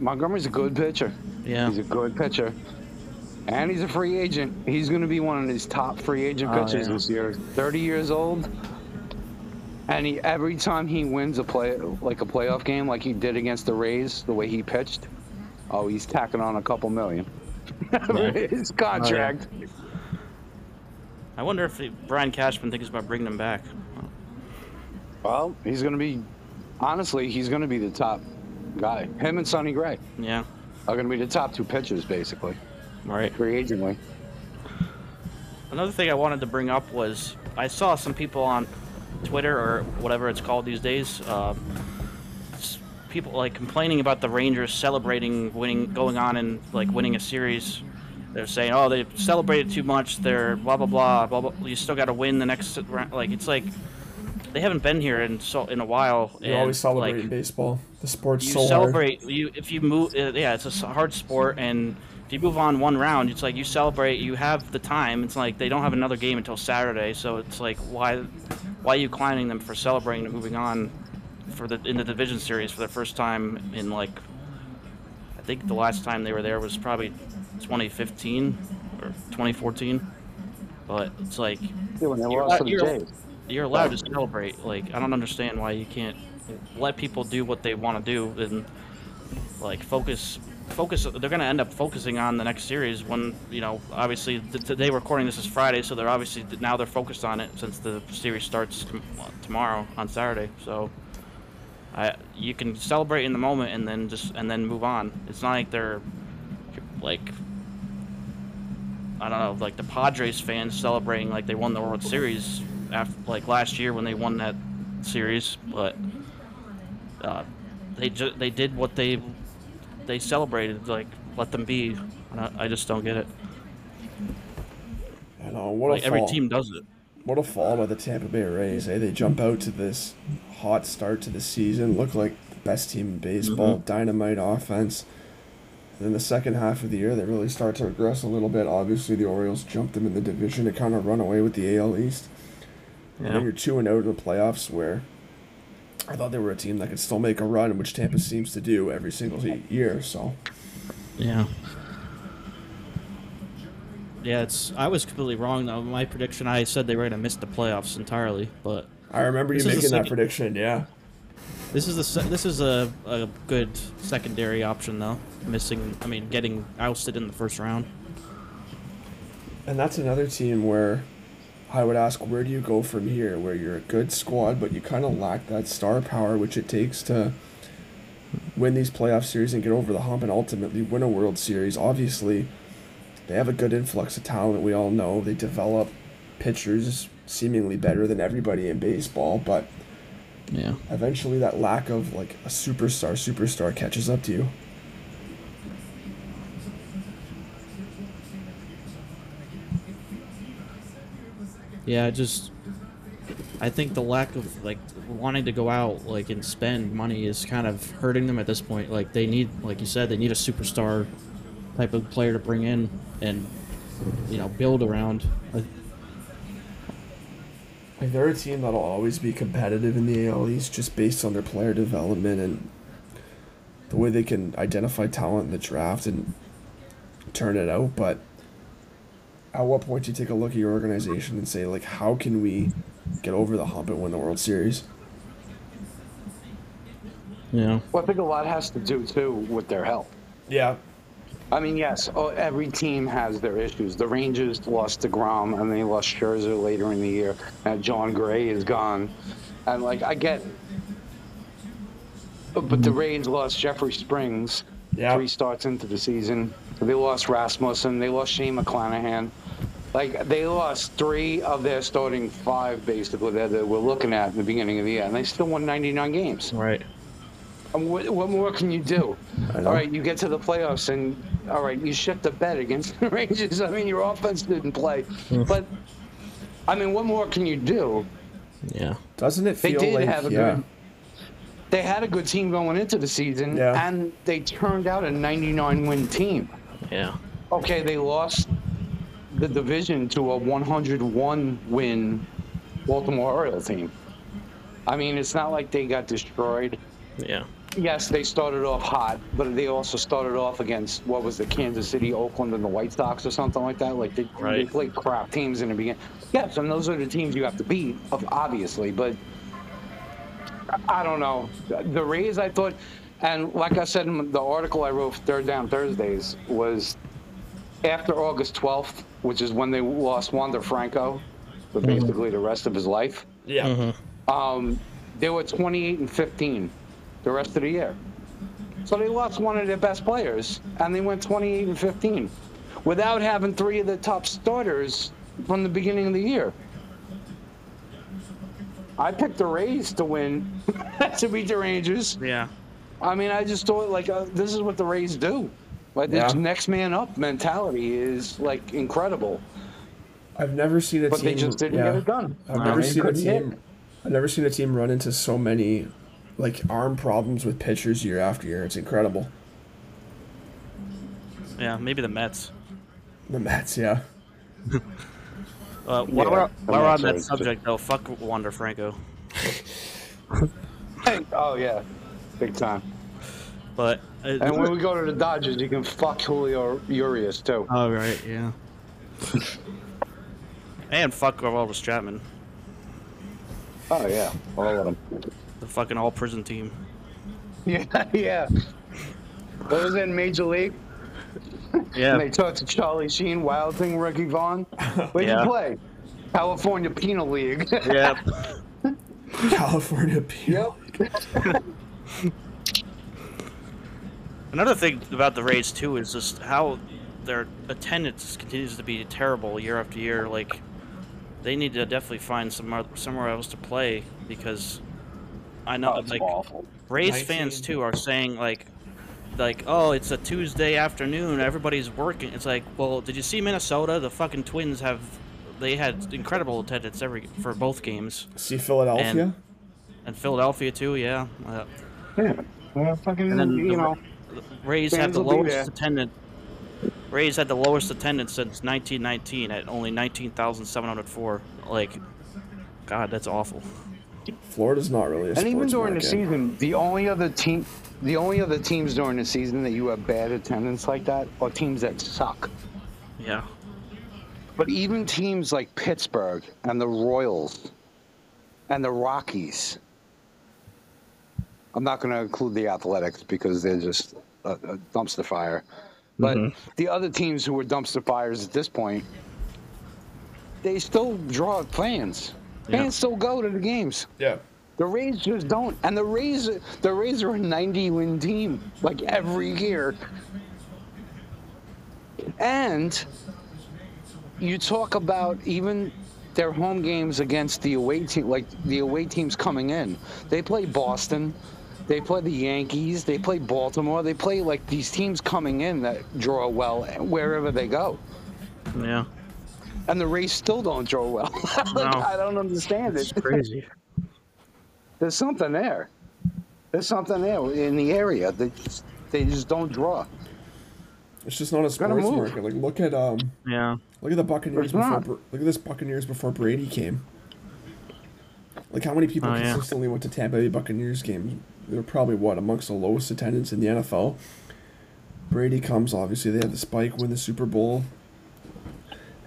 Montgomery's a good pitcher. Yeah. He's a good pitcher. And he's a free agent. He's going to be one of these top free agent Oh, pitchers yeah. this year. 30 years old. And he every time he wins a play like a playoff game like he did against the Rays, the way he pitched, oh, he's tacking on a couple million. His oh, contract. I wonder if the, Brian Cashman thinks about bringing him back. Well, he's going to be honestly, he's going to be the top guy. Him and Sonny Gray Yeah. are going to be the top two pitchers basically, All right. free agently. Another thing I wanted to bring up was I saw some people on Twitter or whatever it's called these days. Uh, s- people like complaining about the Rangers celebrating winning, going on and like winning a series. They're saying, "Oh, they celebrated too much. They're blah blah blah blah blah." You still got to win the next round. Like it's like they haven't been here in so in a while. You and, always celebrate like, in baseball. The sport's you so hard. celebrate you if you move uh, yeah it's a hard sport and if you move on one round it's like you celebrate you have the time it's like they don't have another game until saturday so it's like why why are you climbing them for celebrating and moving on for the in the division series for the first time in like i think the last time they were there was probably 2015 or 2014 but it's like You're lost to allowed- the you're- you're allowed to celebrate. Like I don't understand why you can't let people do what they want to do and like focus. Focus. They're gonna end up focusing on the next series when you know. Obviously, th- today recording this is Friday, so they're obviously now they're focused on it since the series starts tom- tomorrow on Saturday. So, I you can celebrate in the moment and then just and then move on. It's not like they're like I don't know, like the Padres fans celebrating like they won the World Series after like last year when they won that series, but uh, they ju- they did what they they celebrated. Like let them be. I, I just don't get it. I know what Like every team does it. What a fall by the Tampa Bay Rays. Eh? They jump out to this hot start to the season, look like the best team in baseball, Mm-hmm. dynamite offense. then the second half of the year, they really start to regress a little bit. Obviously, the Orioles jumped them in the division to kind of run away with the AL East. And Yeah. then you're two and out in the playoffs, where I thought they were a team that could still make a run, which Tampa seems to do every single year. So Yeah. Yeah, it's. I was completely wrong though. My prediction, I said they were gonna miss the playoffs entirely, but I remember you This is the making that second- prediction. Yeah. this is the this is a, a good secondary option though. Missing, I mean, getting ousted in the first round. And that's another team where I would ask, where do you go from here? Where you're a good squad, but you kind of lack that star power which it takes to win these playoff series and get over the hump and ultimately win a World Series. Obviously, they have a good influx of talent. We all know they develop pitchers seemingly better than everybody in baseball, but Yeah. eventually that lack of like a superstar superstar catches up to you. Yeah, just. I think the lack of like wanting to go out like and spend money is kind of hurting them at this point. Like they need, like you said, they need a superstar type of player to bring in and you know build around. Like they're a team that'll always be competitive in the AL East just based on their player development and the way they can identify talent in the draft and turn it out. But at what point do you take a look at your organization and say like, how can we get over the hump and win the World Series? Yeah. Well, I think a lot has to do too with their health. Yeah. I mean, yes, oh, every team has their issues. The Rangers lost DeGrom, and they lost Scherzer later in the year, and Jon Gray is gone. And, like, I get. But the Rays lost Jeffrey Springs Yeah. three starts into the season. They lost Rasmussen. They lost Shane McClanahan. Like, they lost three of their starting five, basically, that they were looking at in the beginning of the year, and they still won 99 games. right? And what, what more can you do? All right, you get to the playoffs, and all right, you shit the bet against the Rangers. I mean, your offense didn't play, hmm. but I mean, what more can you do? Yeah. Doesn't it feel They did like have a yeah. good. They had a good team going into the season, Yeah. and they turned out a 99 win team. Yeah. Okay, they lost the division to a 101 win Baltimore Orioles team. I mean, it's not like they got destroyed. Yeah. Yes, they started off hot, but they also started off against what was the Kansas City, Oakland, and the White Sox or something like that. Like they, they played crap teams in the beginning. Yes, and those are the teams you have to beat, obviously. But I- I don't know. The Rays, I thought, and like I said in the article I wrote for Third Down Thursdays, was after August 12th, which is when they lost Wander Franco for basically the rest of his life. Yeah. Um, they were 28 and 15 the rest of the year. So they lost one of their best players, and they went 28 and 15 without having three of the top starters from the beginning of the year. I picked the Rays to win, to beat the Rangers. Yeah. I mean, I just thought like uh, this is what the Rays do. Like this Yeah. next man up mentality is like incredible, I've never seen a but team. they just didn't yeah. get it done. I've I never seen a couldn't hit. team. I've never seen a team run into so many, like arm problems with pitchers year after year. It's incredible. Yeah. Maybe the Mets. The Mets, yeah. Uh, while Yeah, we're, while we're on that are- subject, though, fuck Wander Franco. Oh yeah, big time. But uh, And when we go to the Dodgers, you can fuck Julio Urias too. Oh right. Yeah. and fuck Aroldis Chapman, Oh yeah, all of them. the fucking all prison team. Yeah, yeah. What was in Major League? Yeah. And they talked to Charlie Sheen, Wild Thing, Ricky Vaughn. Where'd Yeah. you play? California Penal League. yeah. California Penal. yep. Another thing about the Rays too is just how their attendance continues to be terrible year after year. Like they need to definitely find some somewhere else to play because I know Oh, like awful. Rays 19 fans too are saying like like oh it's a Tuesday afternoon everybody's working. It's like well did you see Minnesota? The fucking Twins have they had incredible attendance every for both games See Philadelphia. And- and Philadelphia too. Yeah. Uh, Yeah. Well, fucking, and then you the know. Rays had fans the lowest attendance. Rays had the lowest attendance since 1919 at only 19,704. Like, God, that's awful. Florida's not really a And even sports during the season, the only other team, the only other teams during the season that you have bad attendance like that are teams that suck. Yeah. But even teams like Pittsburgh and the Royals and the Rockies, I'm not going to include the Athletics because they're just a, a dumpster fire. But mm-hmm. the other teams who were dumpster fires at this point, they still draw fans. Yeah. Fans still go to the games. Yeah. The Rays just don't. And the Rays, the Rays are a 90 win team like every year. And you talk about even their home games against the away team, like the away teams coming in. They play Boston, they play the Yankees, they play Baltimore, they play like these teams coming in that draw well wherever they go. Yeah. and the Rays still don't draw well. like, No. I don't understand it. It's crazy. There's something there. There's something there in the area that just- they just don't draw. It's just not a Gotta sports market. Like look at um Yeah. look at the Buccaneers It's before not. Look at this Buccaneers before Brady came. Like how many people Oh, yeah. consistently went to Tampa Bay Buccaneers games? They're probably what amongst the lowest attendance in the NFL. Brady comes, obviously they had the spike, win the Super Bowl,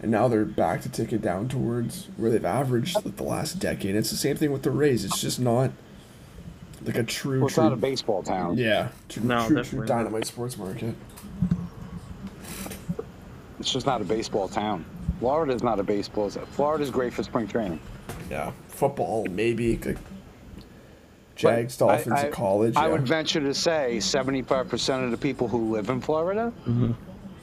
and now they're back to tick it down towards where they've averaged like the last decade. It's the same thing with the Rays. It's just not like a true, Well, it's true not a baseball town. yeah, true, No, true, true definitely not. dynamite sports market. It's just not a baseball town. Florida's not a baseball. Florida's great for spring training. Yeah, football maybe like Jags, But Dolphins I- at college. I yeah. would venture to say 75% of the people who live in Florida mm-hmm.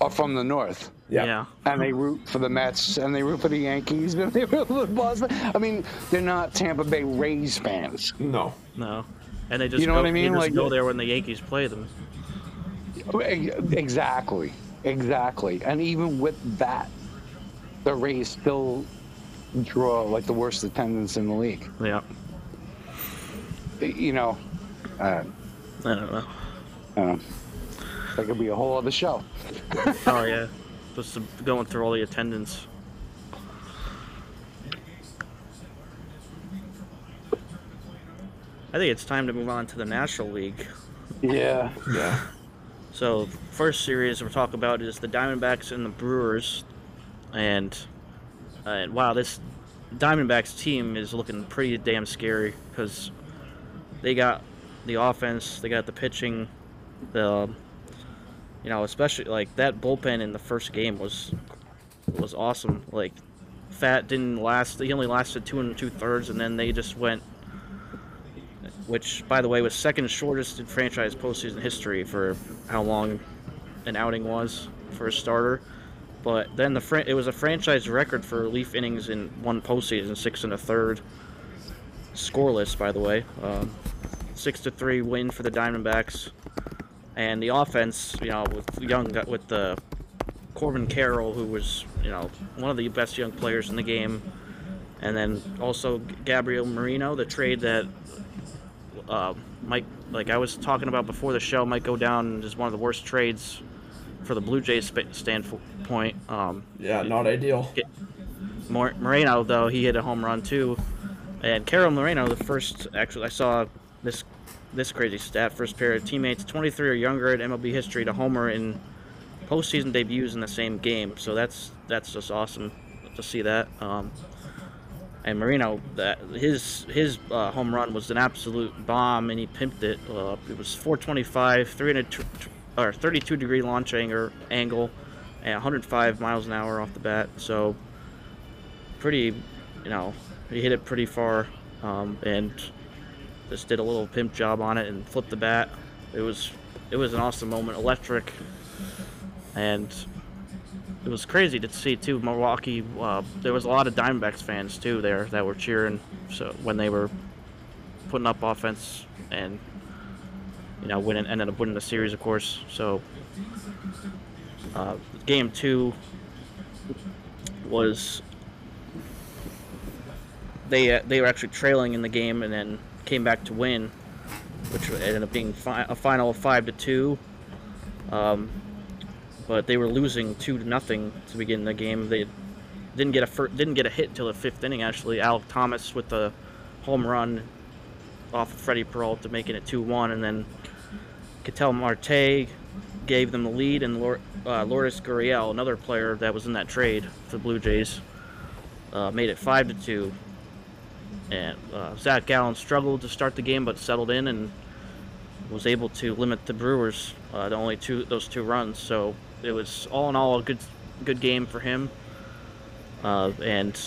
are from the north. yeah. Yeah. And they root for the Mets and they root for the Yankees and they root for Boston. I mean, they're not Tampa Bay Rays fans. No. No. And they just You know go, what I mean? They just Like- go there when the Yankees play them. Exactly. Exactly. And even with that, the Rays still draw like the worst attendance in the league. Yeah. You know, uh, I don't know. uh, that could be a whole other show. Oh yeah. Just going through all the attendance. I think it's time to move on to the National League. Yeah. Yeah. So, first series we're talking about is the Diamondbacks and the Brewers, and Uh, and wow, this Diamondbacks team is looking pretty damn scary because they got the offense, they got the pitching, the you know, especially like that bullpen in the first game was was awesome. Like, Pfaadt didn't last; he only lasted two and two thirds, and then they just went which, by the way, was second shortest in franchise postseason history for how long an outing was for a starter. But then the fran- it was a franchise record for relief innings in one postseason, six and a third. Scoreless, by the way. Um, six to three win for the Diamondbacks, and the offense, you know, with young with the Corbin Carroll, who was you know one of the best young players in the game, and then also Gabriel Moreno, the trade that uh, might like I was talking about before the show might go down as one of the worst trades for the Blue Jays sp- standpoint. Um, Yeah, not ideal. Mor- Moreno though he hit a home run too, and Carroll Moreno the first actually I saw this this crazy stat first pair of teammates 23 or younger in MLB history to homer in postseason debuts in the same game. So that's that's just awesome to see that. Um, and Moreno, that his his uh, home run was an absolute bomb, and he pimped it. Uh, it was 425, 300 tw- tw- or 32 degree launch angle, angle, and 105 miles an hour off the bat. So pretty, you know, he hit it pretty far, um, and just did a little pimp job on it and flipped the bat. It was it was an awesome moment, electric, and it was crazy to see too. Milwaukee, uh, there was a lot of Diamondbacks fans too there that were cheering. So when they were putting up offense and you know winning, ended up winning the series, of course. So uh, game two was they uh, they were actually trailing in the game and then came back to win, which ended up being fi- a final of five to two. Um, but they were losing two to nothing to begin the game. They didn't get a fir- didn't get a hit until the fifth inning. Actually, Alek Thomas with the home run off of Freddie Peralta, making it two one, and then Ketel Marte gave them the lead, and Lor- uh, Lourdes Gurriel, another player that was in that trade for the Blue Jays, uh, made it five to two. And uh, Zach Gallen struggled to start the game, but settled in and was able to limit the Brewers uh, to only two those two runs. So it was all in all a good good game for him. Uh, and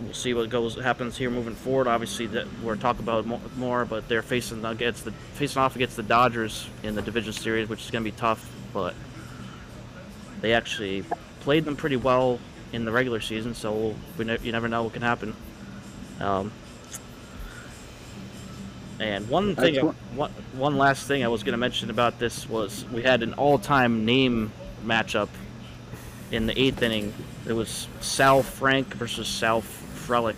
we'll see what goes happens here moving forward. Obviously, that we're talking about more, but they're facing against the facing off against the Dodgers in the division series, which is going to be tough. But they actually played them pretty well in the regular season, so we ne- you never know what can happen. Um, and one thing, one, one last thing I was going to mention about this was we had an all-time name matchup in the eighth inning. It was Sal Frank versus Sal Frelick.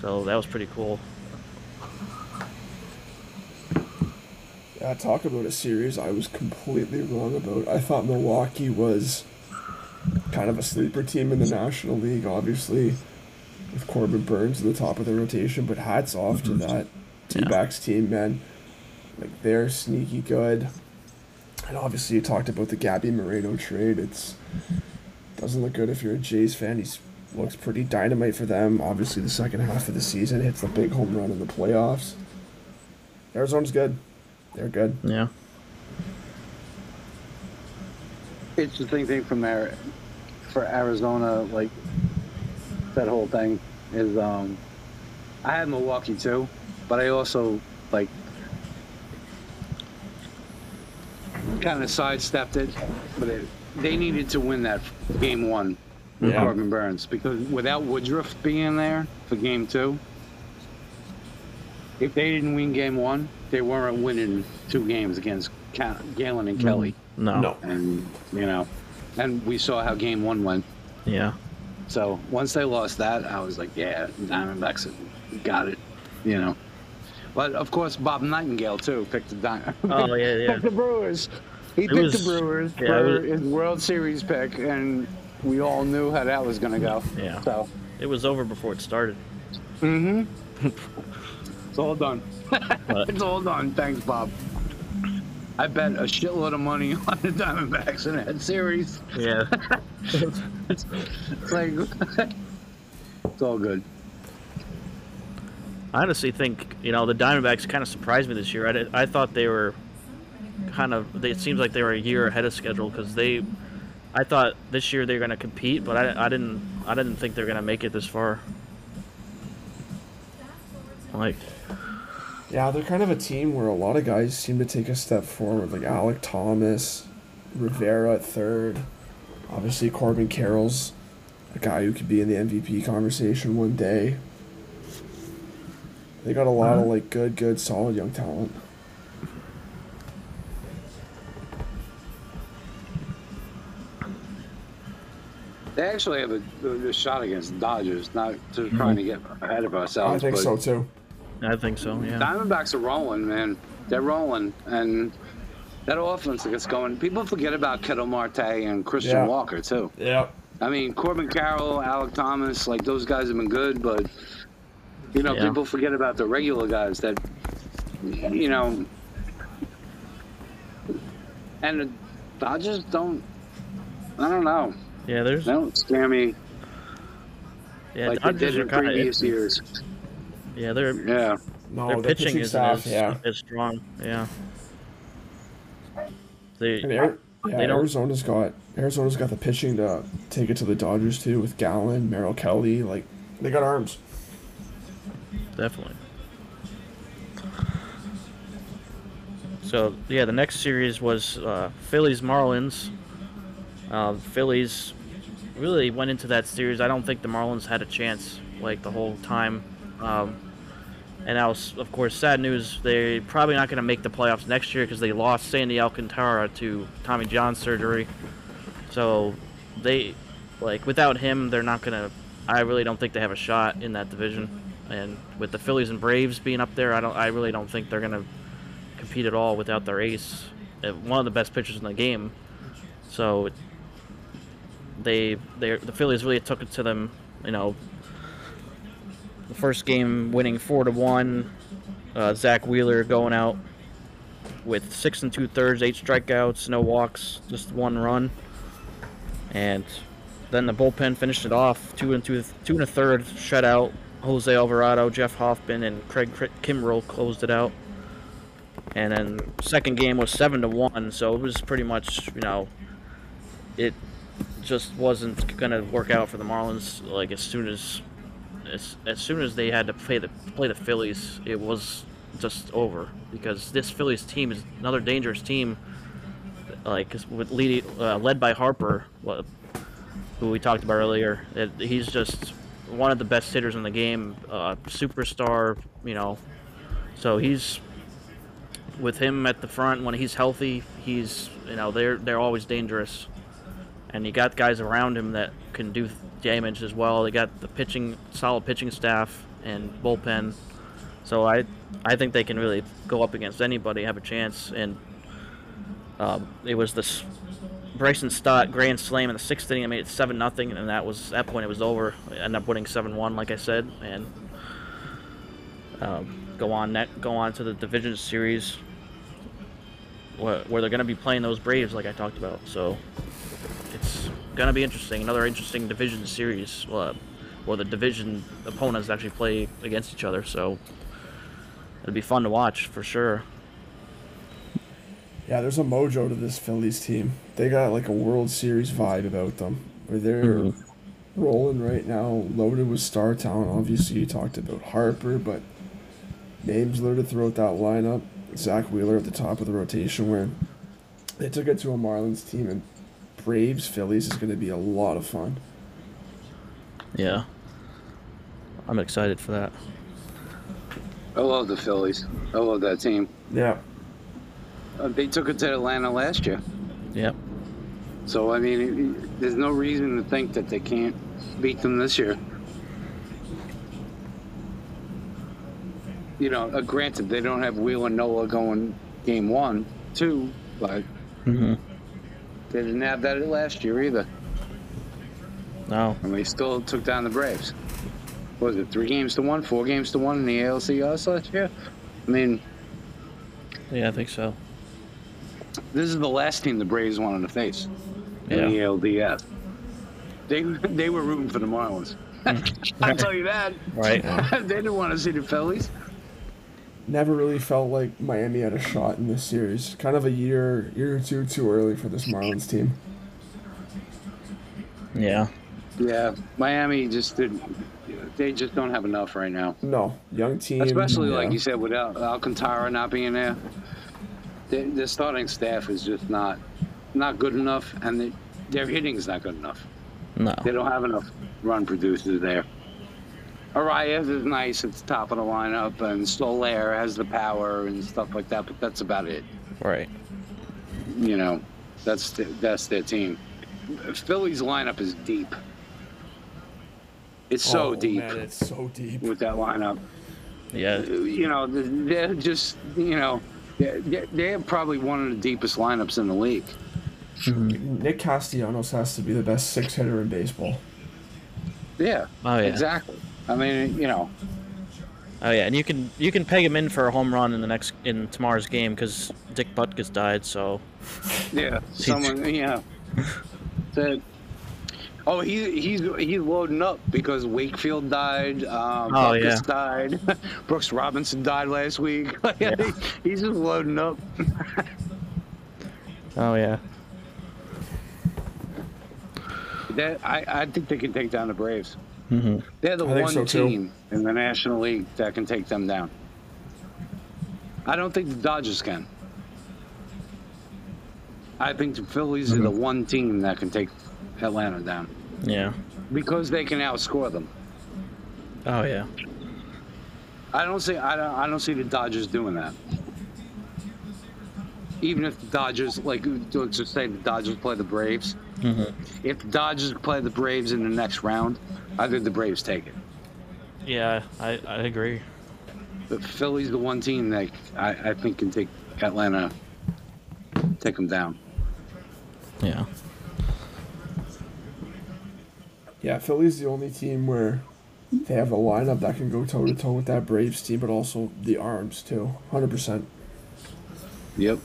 So that was pretty cool. Yeah, talk about a series I was completely wrong about. I thought Milwaukee was kind of a sleeper team in the National League, obviously, with Corbin Burnes at the top of the rotation, but hats off to mm-hmm. that D-backs team, man. Like, they're sneaky good. And obviously, you talked about the Gabby Moreno trade. It's doesn't look good if you're a Jays fan. He's looks pretty dynamite for them. Obviously, the second half of the season hits the big home run in the playoffs. Arizona's good. They're good. Yeah. interesting thing from there for Arizona, like that whole thing is um I had Milwaukee too, but I also like kind of sidestepped it, but it, they needed to win that game one with Yeah. Corbin Burnes because without Woodruff being there for game two, if they didn't win game one, they weren't winning two games against Ca- Gallen and Kelly mm, No. No. and you know, and we saw how game one went. Yeah. So once they lost that, I was like, yeah, Diamondbacks got it, you know. But of course, Bob Nightingale too picked the Di- Oh yeah, yeah. picked the Brewers. He picked was- the Brewers yeah, for was- his World Series pick, and we all knew how that was going to go. Yeah. So, It was over before it started. mm-hmm. it's all done. It's all done. Thanks, Bob. I bet a shitload of money on the Diamondbacks in that series. Yeah. It's like, it's all good. I honestly think you know the Diamondbacks kind of surprised me this year. I, did, I thought they were kind of. They, it seems like they were a year ahead of schedule because they. I thought this year they're going to compete, but I, I didn't. I didn't think they were going to make it this far. Like, Yeah, they're kind of a team where a lot of guys seem to take a step forward, like Alek Thomas, Rivera at third. Obviously, Corbin Carroll's a guy who could be in the MVP conversation one day. They got a lot of uh-huh. like good, good, solid young talent. They actually have a, a shot against Dodgers, not to hmm. trying to get ahead of ourselves. I think so too. I think so. Yeah. Diamondbacks are rolling, man. They're rolling, and that offense that gets going. People forget about Ketel Marte and Christian Yeah. Walker too. Yeah. I mean, Corbin Carroll, Alek Thomas, like those guys have been good, but you know, Yeah. people forget about the regular guys that, you know, and the Dodgers don't. I don't know. Yeah. There's. They don't scare me Yeah. like they Dodgers did are in kind previous years. Yeah. They're. Yeah. No, their their pitching, pitching isn't staff, as, yeah. as strong. Yeah. They. And Ar- yeah, They don't- Arizona's got Arizona's got the pitching to take it to the Dodgers too with Gallen, Merrill Kelly. Like they got arms. Definitely. So yeah, the next series was uh, Phillies Marlins. Uh, Phillies really went into that series. I don't think the Marlins had a chance like the whole time. Um, and that was, of course, sad news. They're probably not going to make the playoffs next year because they lost Sandy Alcantara to Tommy John surgery. So they, like, without him, they're not going to. I really don't think they have a shot in that division. And with the Phillies and Braves being up there, I don't. I really don't think they're going to compete at all without their ace, uh, one of the best pitchers in the game. So they, they, the Phillies really took it to them. You know, the first game winning four to one. Uh, Zach Wheeler going out with six and two thirds, eight strikeouts, no walks, just one run. And then the bullpen finished it off two and two, two and a third shutout. Jose Alvarado, Jeff Hoffman, and Craig Kimbrel closed it out. And then second game was seven to one, so it was pretty much you know, it just wasn't gonna work out for the Marlins. Like as soon as as, as soon as they had to play the play the Phillies, it was just over because this Phillies team is another dangerous team. Like with lead, uh, led by Harper, who we talked about earlier. It, he's just one of the best hitters in the game, uh, superstar. You know, so he's with him at the front when he's healthy. He's you know they're they're always dangerous. And you got guys around him that can do damage as well. They got the pitching, solid pitching staff and bullpen. So I, I think they can really go up against anybody, have a chance. And um, it was this Bryson Stott grand slam in the sixth inning. I made it seven nothing, and that was at that point it was over. I ended up winning seven one, like I said, and um, go on net, go on to the division series where, where they're going to be playing those Braves, like I talked about. So it's going to be interesting. Another interesting division series, uh, where the division opponents actually play against each other. So it'll be fun to watch for sure. Yeah, there's a mojo to this Phillies team. They got like a World Series vibe about them. Where they're Mhm. rolling right now, loaded with star talent. Obviously, you talked about Harper, but names loaded throughout that lineup. Zach Wheeler at the top of the rotation, where they took it to a Marlins team, and Braves Phillies is going to be a lot of fun. Yeah. I'm excited for that. I love the Phillies. I love that team. Yeah, Uh, they took it to Atlanta last year. Yep. So, I mean, it, it- there's no reason to think that they can't beat them this year. You know, uh, granted, they don't have Wheel and Nola going game one, two, but Mm-hmm. They didn't have that last year either. No. And they still took down the Braves. What was it, three games to one, four games to one in the ALCS last year? I mean, Yeah, I think so. this is the last team the Braves wanted to face in the ALDS. They, they were rooting for the Marlins. I'll mm. tell you that. Right. they didn't want to see the Phillies. Never really felt like Miami had a shot in this series. Kind of a year, year or two too early for this Marlins team. Yeah. Yeah, Miami just didn't. They just don't have enough right now. No, young team. Especially yeah. like you said, without Alcantara not being there, the, the starting staff is just not not good enough, and the, their hitting is not good enough. No. They don't have enough run producers there. Arraez is nice at the top of the lineup, and Soler has the power and stuff like that, but that's about it. Right. You know, that's the, that's their team. Philly's lineup is deep. It's so Oh, deep Man, it's so deep. with that lineup. Yeah. You know, they're just you know, they're, they're probably one of the deepest lineups in the league. Mm-hmm. Nick Castellanos has to be the best six hitter in baseball. Yeah, Oh yeah. exactly. I mean, you know, Oh yeah, and you can you can peg him in for a home run in the next in tomorrow's game because Dick Butkus died. So yeah, someone, yeah. That- oh, he he's he's loading up because Wakefield died. Um, Oh, Butkus yeah. died. Brooks Robinson died last week. Yeah. he's just loading up. oh yeah. That I, I think they can take down the Braves. Mm-hmm. They're the I one so, too. team in the National League that can take them down. I don't think the Dodgers can. I think the Phillies are the one team that can take Atlanta down Yeah. because they can outscore them. Oh yeah. I don't see I don't I don't see the Dodgers doing that. Even if the Dodgers like let's just say the Dodgers play the Braves. Mm-hmm. If the Dodgers play the Braves in the next round, I think the Braves take it. Yeah, I, I agree. But Philly's the one team that I, I think can take Atlanta, take them down. Yeah. Yeah, Philly's the only team where they have a lineup that can go toe to toe with that Braves team, but also the arms too. Hundred percent. Yep.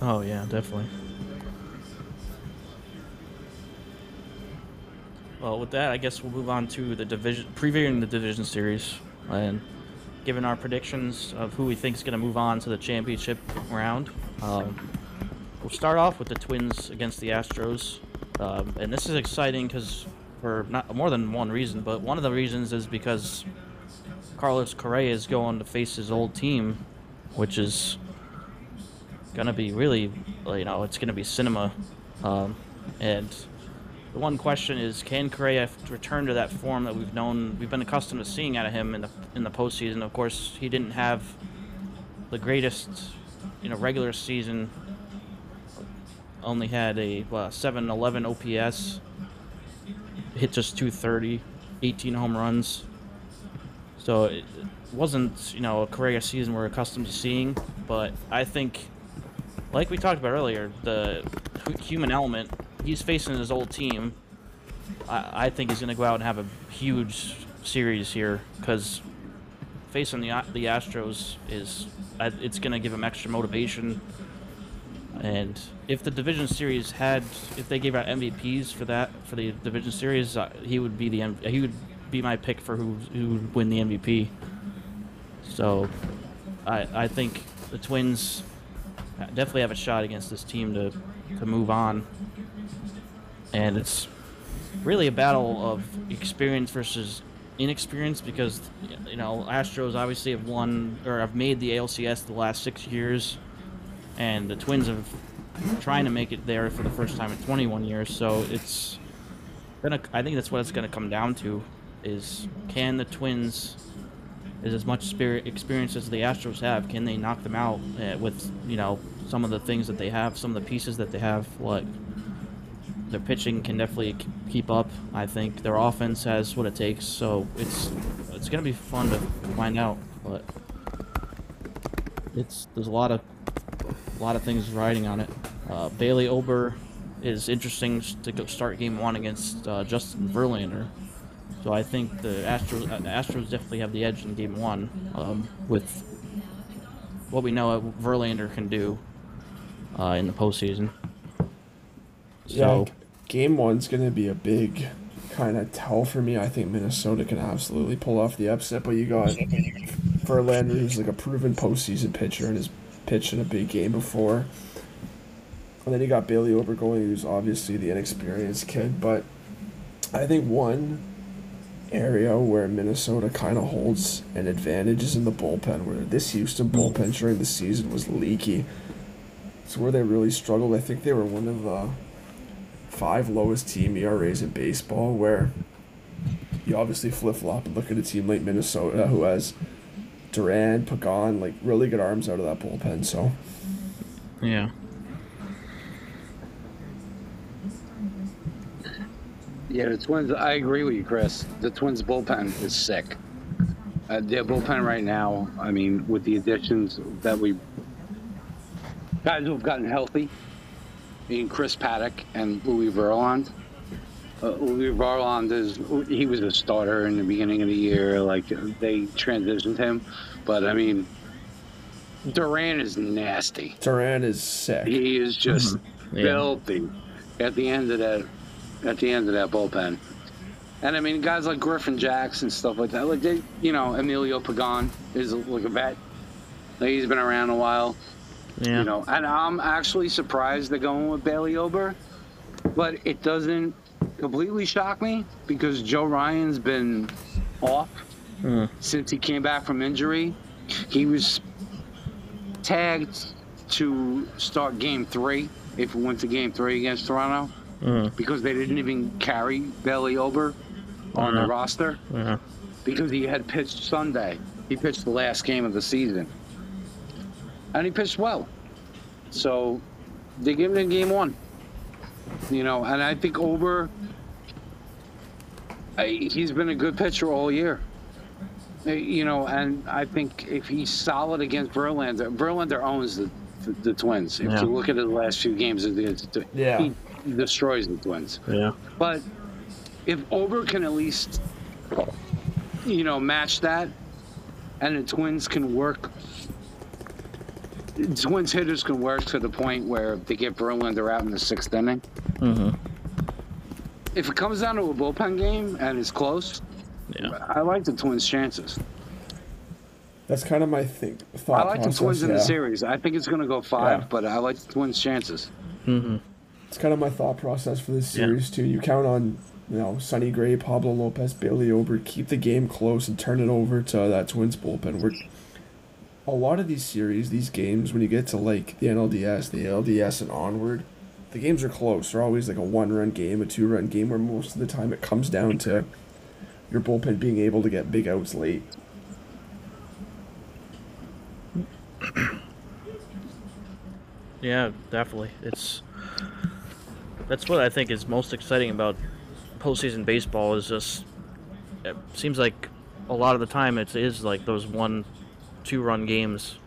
Oh yeah, definitely. Well, with that, I guess we'll move on to the division, previewing the division series, and giving our predictions of who we think is going to move on to the championship round. Um, we'll start off with the Twins against the Astros, um, and this is exciting because for not more than one reason, but one of the reasons is because Carlos Correa is going to face his old team, which is gonna be really, you know, it's gonna be cinema. Um, and the one question is, can Correa return to that form that we've known, we've been accustomed to seeing out of him in the in the postseason? Of course, he didn't have the greatest, you know, regular season only had a well, 711 OPS, hit just 230, 18 home runs. So it wasn't, you know, a career season we're accustomed to seeing, but I think, like we talked about earlier, the human element, he's facing his old team. I, I think he's going to go out and have a huge series here because facing the the Astros is it's going to give him extra motivation. And if the division series had, if they gave out MVPs for that for the division series, uh, he would be the he would be my pick for who who would win the MVP. So, I I think the Twins definitely have a shot against this team to to move on. And it's really a battle of experience versus inexperience because you know Astros obviously have won or have made the ALCS the last six years, and the Twins have trying to make it there for the first time in 21 years. So it's gonna. I think that's what it's gonna come down to: is can the Twins, is as much spirit experience as the Astros have, can they knock them out uh, with you know some of the things that they have, some of the pieces that they have, like their pitching can definitely keep up. I think their offense has what it takes, so it's it's gonna be fun to find out. But it's there's a lot of a lot of things riding on it. Uh, Bailey Ober is interesting to go start game one against uh, Justin Verlander. So I think the Astros uh, the Astros definitely have the edge in game one um, with what we know Verlander can do uh, in the postseason. So Yeah, game one's gonna be a big kind of tell for me. I think Minnesota can absolutely pull off the upset, but you got Verlander, who's like a proven postseason pitcher and has pitched in a big game before. And then you got Bailey Obergoing, who's obviously the inexperienced kid. But I think one area where Minnesota kind of holds an advantage is in the bullpen, where this Houston bullpen during the season was leaky. It's where they really struggled. I think they were one of the five lowest team ERAs in baseball, where you obviously flip flop and look at a team like Minnesota who has Duran, Pagan, like really good arms out of that bullpen. So yeah. Yeah, the Twins. I agree with you, Chris. The Twins bullpen is sick. Uh, their bullpen right now. I mean, with the additions that we guys who've gotten healthy, in Chris Paddack and Louie Varland. Uh, Louie Varland is he was a starter in the beginning of the year. Like they transitioned him, but I mean, Duran is nasty. Duran is sick. He is just Yeah. filthy at the end of that at the end of that bullpen. And I mean, guys like Griffin Jax and stuff like that. Like they, you know, Emilio Pagan is like a vet. Like he's been around a while. Yeah. You know, and I'm actually surprised they're going with Bailey Ober, but it doesn't completely shock me because Joe Ryan's been off Hmm. since he came back from injury. He was tagged to start game three if we went to game three against Toronto Mm. because they didn't even carry Bailey Ober on the Mhm. roster Yeah. because he had pitched Sunday. He pitched the last game of the season. And he pitched well. So they give him game one. You know, and I think Ober, I, he's been a good pitcher all year. You know, and I think if he's solid against Verlander, Verlander owns the, the, the Twins. If Yeah. you look at the last few games, it's, it's, Yeah. he destroys the Twins. Yeah. But if Ober can at least, you know, match that, and the Twins can work, the Twins hitters can work to the point where they get Verlander out in the sixth inning. Mm-hmm. If it comes down to a bullpen game and it's close, Yeah. I like the Twins' chances. That's kind of my thing. I like the process. Twins in the series. I think it's going to go five, Yeah. but I like the Twins' chances. Mm-hmm. It's kind of my thought process for this Yeah. series too. You count on you know Sonny Gray, Pablo Lopez, Bailey Ober, keep the game close and turn it over to that Twins bullpen. Where a lot of these series, these games, when you get to like the NLDS, the LDS, and onward, the games are close. They're always like a one-run game, a two-run game, where most of the time it comes down to your bullpen being able to get big outs late. Yeah, definitely. It's That's what I think is most exciting about postseason baseball. Is just it seems like a lot of the time it is like those one, two run games.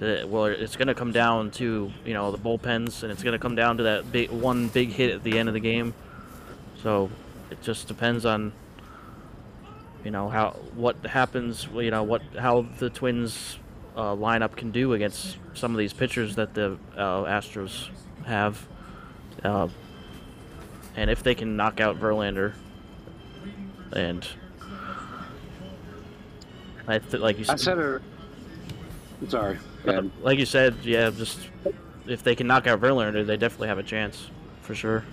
That, well, it's going to come down to you know the bullpens, and it's going to come down to that big one big hit at the end of the game. So it just depends on you know how what happens. You know what how the Twins uh, lineup can do against some of these pitchers that the uh, Astros have, uh, and if they can knock out Verlander, and I th- like you I said, said it. Sorry. uh, like you said, yeah, just if they can knock out Verlander, they definitely have a chance for sure.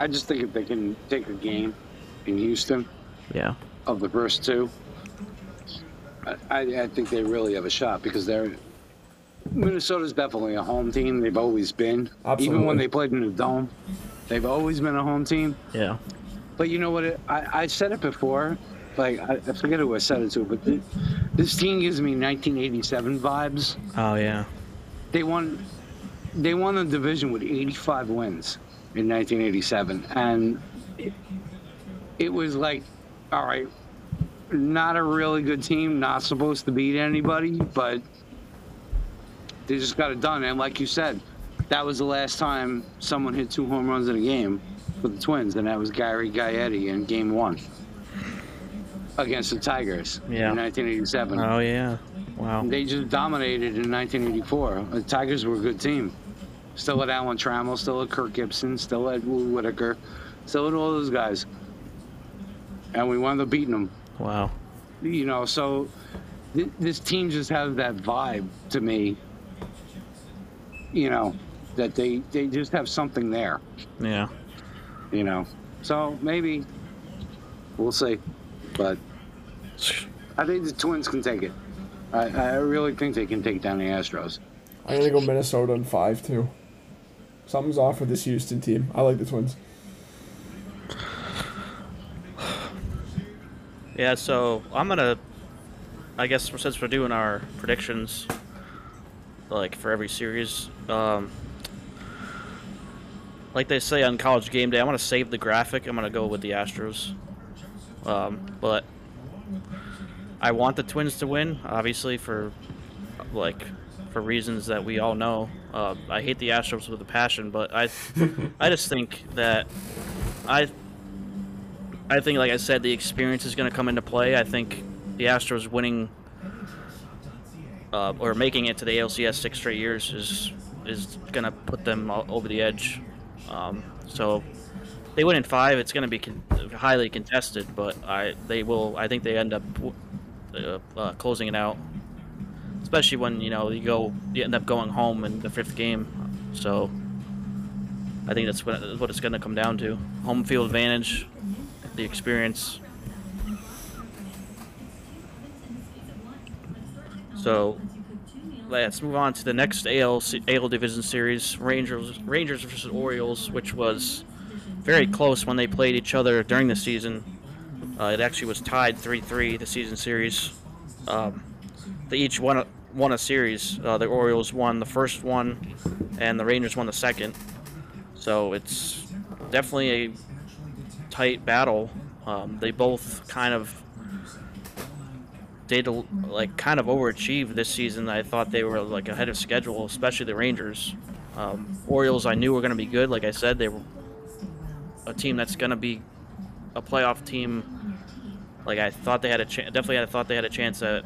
I just think if they can take a game in Houston Yeah, of the first two, I, I I think they really have a shot because they're Minnesota's definitely a home team. They've always been. Even when they played in the dome, they've always been a home team. yeah, But you know what? It, I, I said it before. Like I, I forget who I said it to, but th- this team gives me 1987 vibes. oh yeah, They won. They won the division with 85 wins in 1987, and it, it was like, all right, not a really good team, not supposed to beat anybody, but they just got it done. And like you said, that was the last time someone hit two home runs in a game for the Twins, and that was Gary Gaetti in Game One against the Tigers Yeah. in 1987. oh yeah, wow, They just dominated in 1984. The Tigers were a good team. Still had Alan Trammell, still had Kirk Gibson, still had Lou Whitaker, still had all those guys. And we wound up beating them. wow, You know, so th- this team just has that vibe to me. You know, that they they just have something there. yeah. You know, so maybe we'll see, but I think the Twins can take it. I, I really think they can take down the Astros. I'm gonna go Minnesota in five too. Something's off with this Houston team. I like the Twins. Yeah, so I'm gonna. I guess since we're doing our predictions, like for every series, um, like they say on College Game Day, I'm gonna save the graphic. I'm gonna go with the Astros, um, but I want the Twins to win, obviously for like for reasons that we all know. Uh, I hate the Astros with a passion, but I I just think that I I think, like I said, the experience is to come into play. I think the Astros winning uh, or making it to the ALCS six straight years is is going to put them over the edge. Um, so they win in five. It's going to be con- highly contested, but I they will. I think they end up uh, uh, closing it out, especially when you know you go you end up going home in the fifth game. So I think that's what what it's going to come down to. Home field advantage the experience. So let's move on to the next AL AL division series, Rangers Rangers versus Orioles, which was very close when they played each other during the season. Uh, it actually was tied 3-3 the season series. Um, they each won a, won a series. Uh, the Orioles won the first one, and the Rangers won the second. So it's definitely a tight battle. Um, they both kind of did like kind of overachieved this season. I thought they were like ahead of schedule, especially the Rangers. Um, Orioles, I knew were going to be good. Like I said, they were a team that's going to be a playoff team. Like I thought they had a chance. Definitely, I thought they had a chance at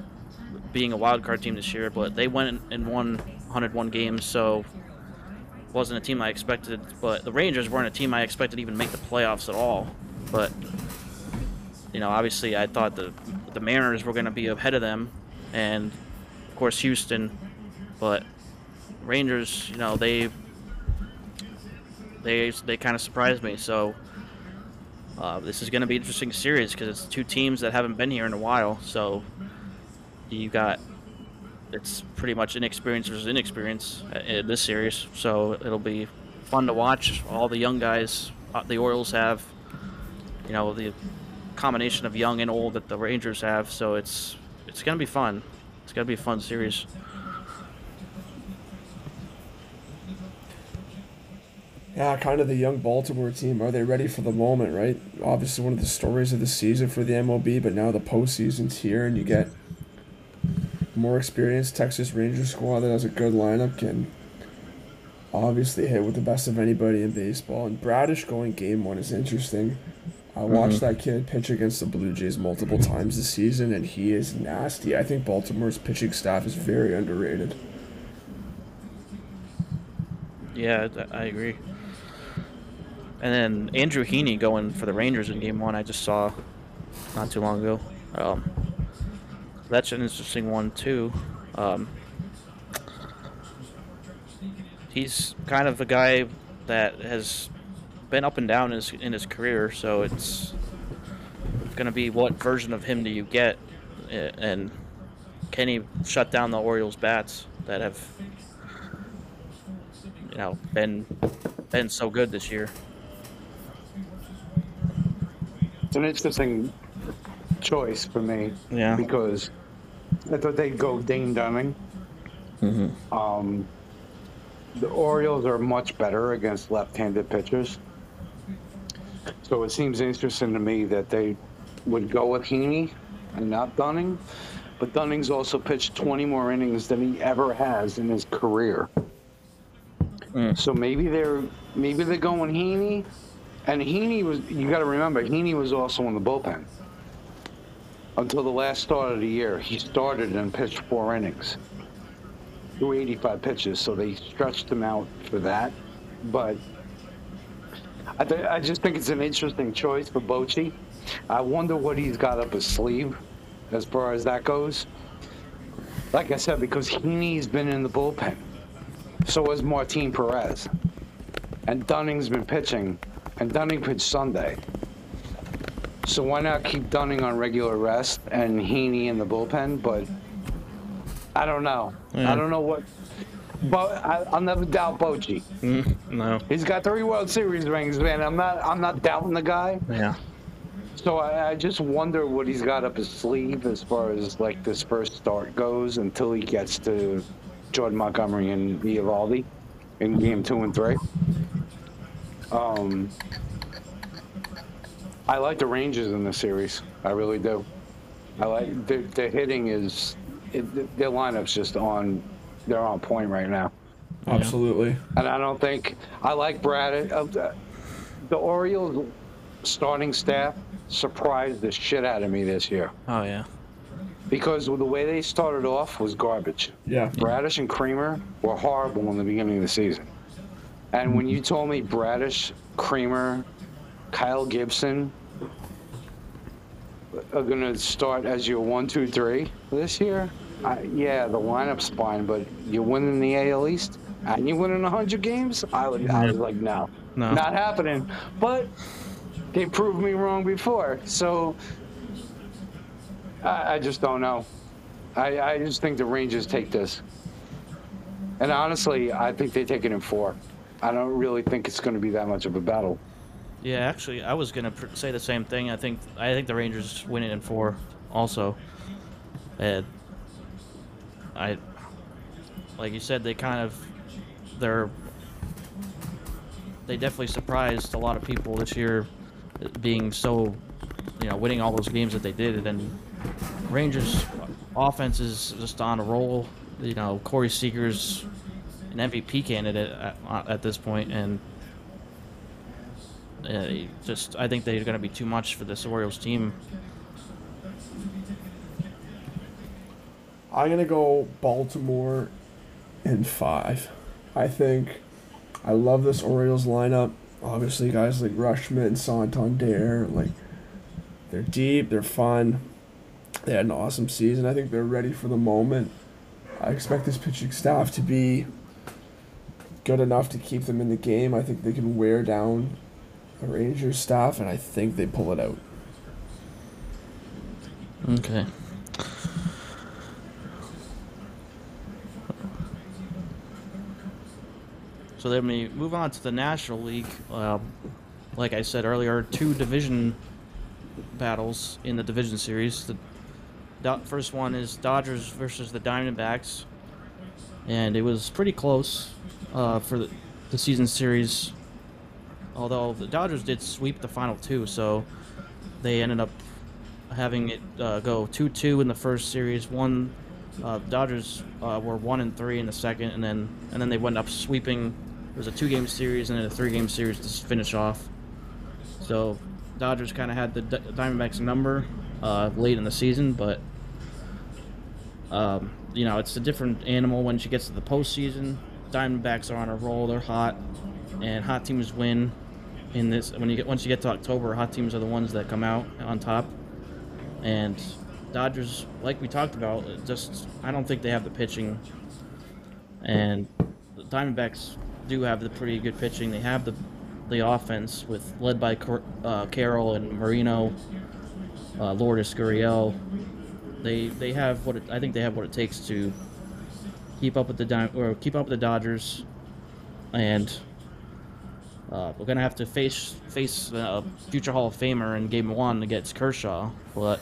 being a wild card team this year. But they went and won 101 games, so wasn't a team I expected. But the Rangers weren't a team I expected even make the playoffs at all. But you know, obviously, I thought the the Mariners were going to be ahead of them, and of course Houston. But Rangers, you know, they they they kind of surprised me. So uh, this is going to be an interesting series because it's two teams that haven't been here in a while. So you got it's pretty much inexperience versus inexperience uh, in this series. So it'll be fun to watch. All the young guys uh, the Orioles have, you know, the combination of young and old that the Rangers have. So it's it's gonna be fun. It's gonna be a fun series. Yeah, kind of the young Baltimore team. Are they ready for the moment, right? Obviously, one of the stories of the season for the MLB, but now the postseason's here, and you get more experienced Texas Rangers squad that has a good lineup can obviously hit with the best of anybody in baseball. And Bradish going game one is interesting. I watched that kid pitch against the Blue Jays multiple times this season, and he is nasty. I think Baltimore's pitching staff is very underrated. Yeah, I agree. And then Andrew Heaney going for the Rangers in Game One. I just saw not too long ago. Um, that's an interesting one too. Um, he's kind of a guy that has been up and down in his, in his career, so it's going to be what version of him do you get, and can he shut down the Orioles bats that have you know been been so good this year. It's an interesting choice for me. Yeah. Because I thought they'd go Dane Dunning. Um, the Orioles are much better against left-handed pitchers. So it seems interesting to me that they would go with Heaney and not Dunning. But Dunning's also pitched 20 more innings than he ever has in his career. Hmm. So maybe they're maybe they're going Heaney, and Heaney was you got to remember Heaney was also in the bullpen until the last start of the year. He started and pitched four innings, threw 85 pitches, so they stretched him out for that. But I, th- I just think it's an interesting choice for Bochy. I wonder what he's got up his sleeve as far as that goes. Like I said, because Heaney's been in the bullpen. So has Martin Perez. And Dunning's been pitching, and Dunning pitched Sunday. So why not keep Dunning on regular rest and Heaney in the bullpen? But I don't know. Yeah. I don't know what. But I, I'll never doubt Bochy. No. He's got three World Series rings, man. I'm not. I'm not doubting the guy. Yeah. So I, I just wonder what he's got up his sleeve as far as like this first start goes until he gets to Jordan Montgomery and Eovaldi in game two and three. Um, I like the Rangers in this series. I really do. I like the, the hitting is it, their lineup's just on. They're on point right now. Absolutely. And I don't think I like Brad. Uh, the- the Orioles starting staff surprised the shit out of me this year Oh yeah. because the way they started off was garbage. Yeah. Bradish and Kremer were horrible in the beginning of the season. And when you told me Bradish, Kremer, Kyle Gibson are going to start as your one, two, three this year, I, yeah, the lineup's fine, but you're winning the AL East and you're winning 100 games? I, would, I was like, no, No. not happening. But they proved me wrong before. So I, I just don't know. I, I just think the Rangers take this. And honestly, I think they take it in four. I don't really think it's going to be that much of a battle. Yeah, actually, I was gonna pr- say the same thing. I think I think the Rangers win it in four, also. And I, like you said, they kind of, they're, they definitely surprised a lot of people this year, uh, being so, you know, winning all those games that they did, and Rangers offense is just on a roll. You know, Corey Seager's an MVP candidate at, at this point, and uh, just I think they're going to be too much for this Orioles team. I'm gonna go Baltimore in five. I think I love this Orioles lineup. Obviously, guys like Rutschman and Santander, like they're deep, they're fun. They had an awesome season. I think they're ready for the moment. I expect this pitching staff to be good enough to keep them in the game. I think they can wear down the Rangers staff, and I think they pull it out. Okay. So then we move on to the National League. Um, like I said earlier, two division battles in the division series. The first one is Dodgers versus the Diamondbacks, and it was pretty close uh, for the, the season series. although the Dodgers did sweep the final two, so they ended up having it uh, go two two in the first series. One uh, Dodgers uh, were one and three in the second, and then and then they went up sweeping. It was a two game series and then a three game series to finish off. So Dodgers kind of had the D- Diamondbacks number uh, late in the season, but um, you know it's a different animal when she gets to the postseason. Diamondbacks are on a roll; they're hot, and hot teams win. In this, when you get once you get to October, hot teams are the ones that come out on top. And Dodgers, like we talked about, just I don't think they have the pitching. And the Diamondbacks do have the pretty good pitching. They have the the offense with led by uh, Carroll and Moreno, uh, Lourdes Gurriel. They they have what it, I think they have what it takes to keep up with the or keep up with the Dodgers, and uh, we're gonna have to face face a future Hall of Famer in Game One against Kershaw, but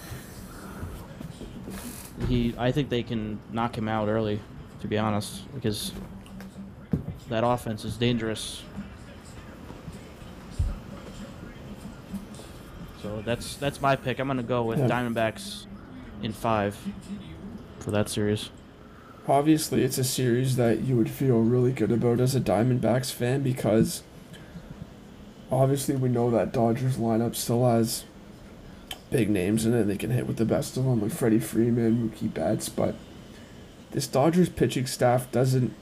he I think they can knock him out early, to be honest, because that offense is dangerous. So that's that's my pick. I'm gonna go with Yeah. Diamondbacks in five for that series. Obviously, it's a series that you would feel really good about as a Diamondbacks fan because obviously we know that Dodgers lineup still has big names in it. They can hit with the best of them, like Freddie Freeman, Mookie Betts, but this Dodgers pitching staff doesn't.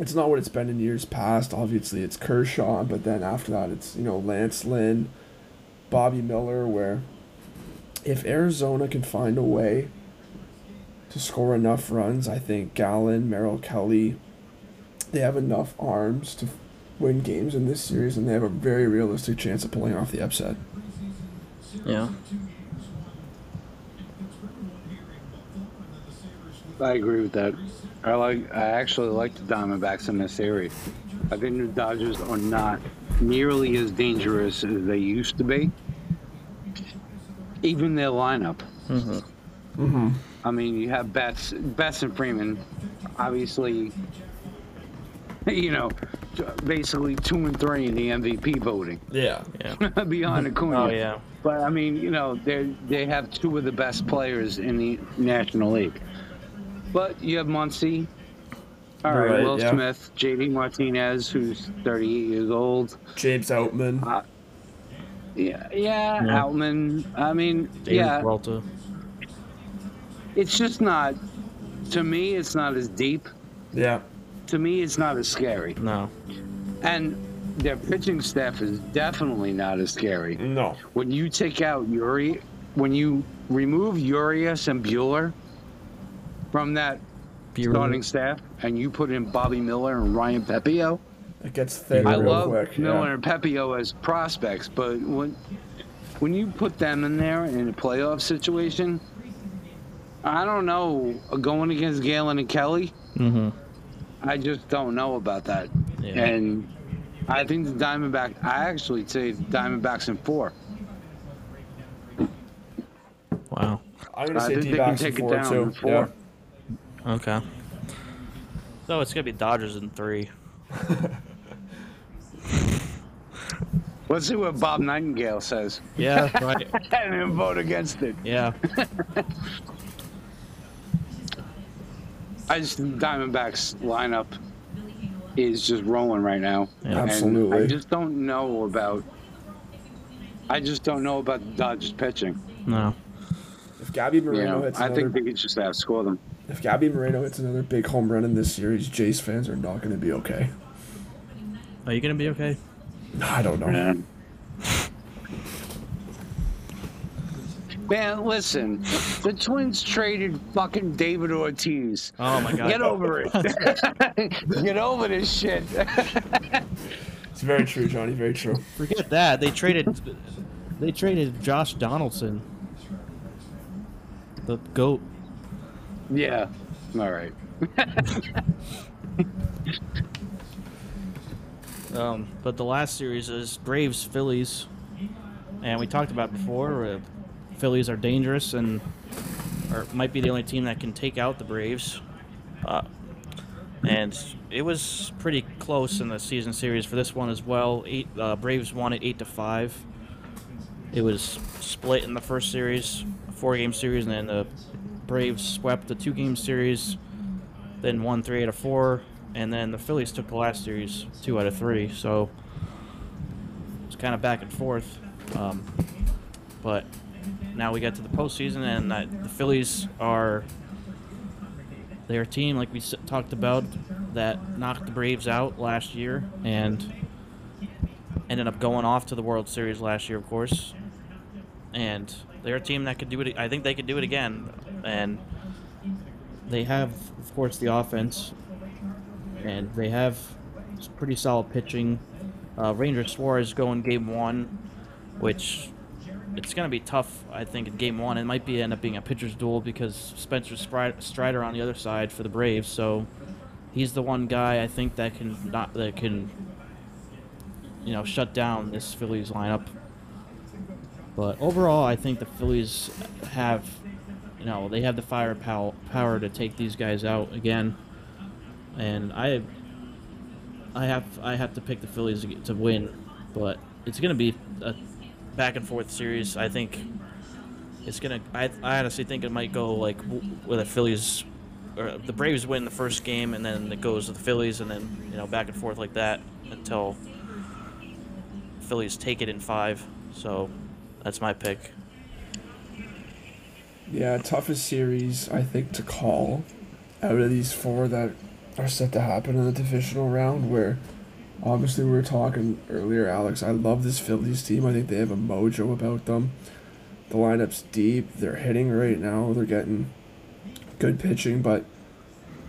It's not what it's been in years past. Obviously, it's Kershaw, but then after that, it's you know Lance Lynn, Bobby Miller. Where if Arizona can find a way to score enough runs. I think Gallen, Merrill Kelly, they have enough arms to win games in this series, and they have a very realistic chance of pulling off the upset. Yeah. I agree with that. I like. I actually like the Diamondbacks in this series. I think the Dodgers are not nearly as dangerous as they used to be. Even their lineup. Mm-hmm. I mean, you have Betts, Betts and Freeman, obviously. You know, basically two and three in the MVP voting Yeah. Yeah. beyond Acuna. Oh yeah. But I mean, you know, they they have two of the best players in the National League. But you have Muncy. All right, Right, Will yeah. Smith, JD Martinez, who's 38 years old. James Outman. Uh, yeah, yeah, Yeah. Outman. I mean, David yeah, Peralta. it's just not. To me, it's not as deep. Yeah. To me, it's not as scary. No. And their pitching staff is definitely not as scary. No. when you take out Uri, when you remove Urias and Buehler from that Buehler. starting staff, and you put in Bobby Miller and Ryan Pepiot, It gets thin I real love quick. Miller yeah. and Pepiot as prospects, but when when you put them in there in a playoff situation, I don't know. Going against Gallen and Kelly, Mm-hmm. I just don't know about that. Yeah. And I think the Diamondback. I actually say Diamondbacks in four. Wow. I'm gonna I say think D they can backs in take it four down too. in four. Okay. So it's gonna be Dodgers in three. Let's see what Bob Nightingale says. Yeah. Right. and then vote against it. Yeah. I just think Diamondbacks lineup is just rolling right now. Yeah. Absolutely. I just don't know about. I just don't know about the Dodgers pitching. No. If Gabby You Moreno know, hits I another, think they could just outscore them. If Gabby Moreno hits another big home run in this series, Jays fans are not gonna be okay. Are you gonna be okay? I don't know. Yeah. Man, listen, the Twins traded fucking David Ortiz. Oh my god. Get over it. Get over this shit. It's very true, Johnnie. Very true. Forget that. They traded. They traded Josh Donaldson. The goat. Yeah. All right. Um, but the last series is Braves Phillies, and we talked about before. Uh, Phillies are dangerous and or might be the only team that can take out the Braves. Uh, and it was pretty close in the season series for this one as well. Eight uh, Braves won it eight to five. It was split in the first series, four game series, and then the Braves swept the two game series, then won three out of four, and then the Phillies took the last series two out of three. So it's kind of back and forth. Um, but now we get to the postseason, and the Phillies are their team, like we talked about, that knocked the Braves out last year and ended up going off to the World Series last year, of course. And they're a team that could do it. I think they could do it again. And they have, of course, the offense, and they have pretty solid pitching. Uh, Ranger Suarez going game one, which it's going to be tough, I think, in game one. It might be end up being a pitcher's duel because Spencer Strider on the other side for the Braves. So he's the one guy I think that can not that can you know shut down this Phillies lineup. But overall, I think the Phillies have you know they have the firepower power to take these guys out again, and I I have I have to pick the Phillies to to win, but it's going to be a back and forth series. I think it's gonna. I, I honestly think it might go like with the Phillies, or the Braves win the first game, and then it goes to the Phillies, and then you know back and forth like that until Phillies take it in five. So that's my pick. Yeah, toughest series I think to call out of these four that are set to happen in the divisional round. Where obviously we were talking earlier, Alex. I love this Phillies team. I think they have a mojo about them. The lineup's deep. They're hitting right now. They're getting good pitching, but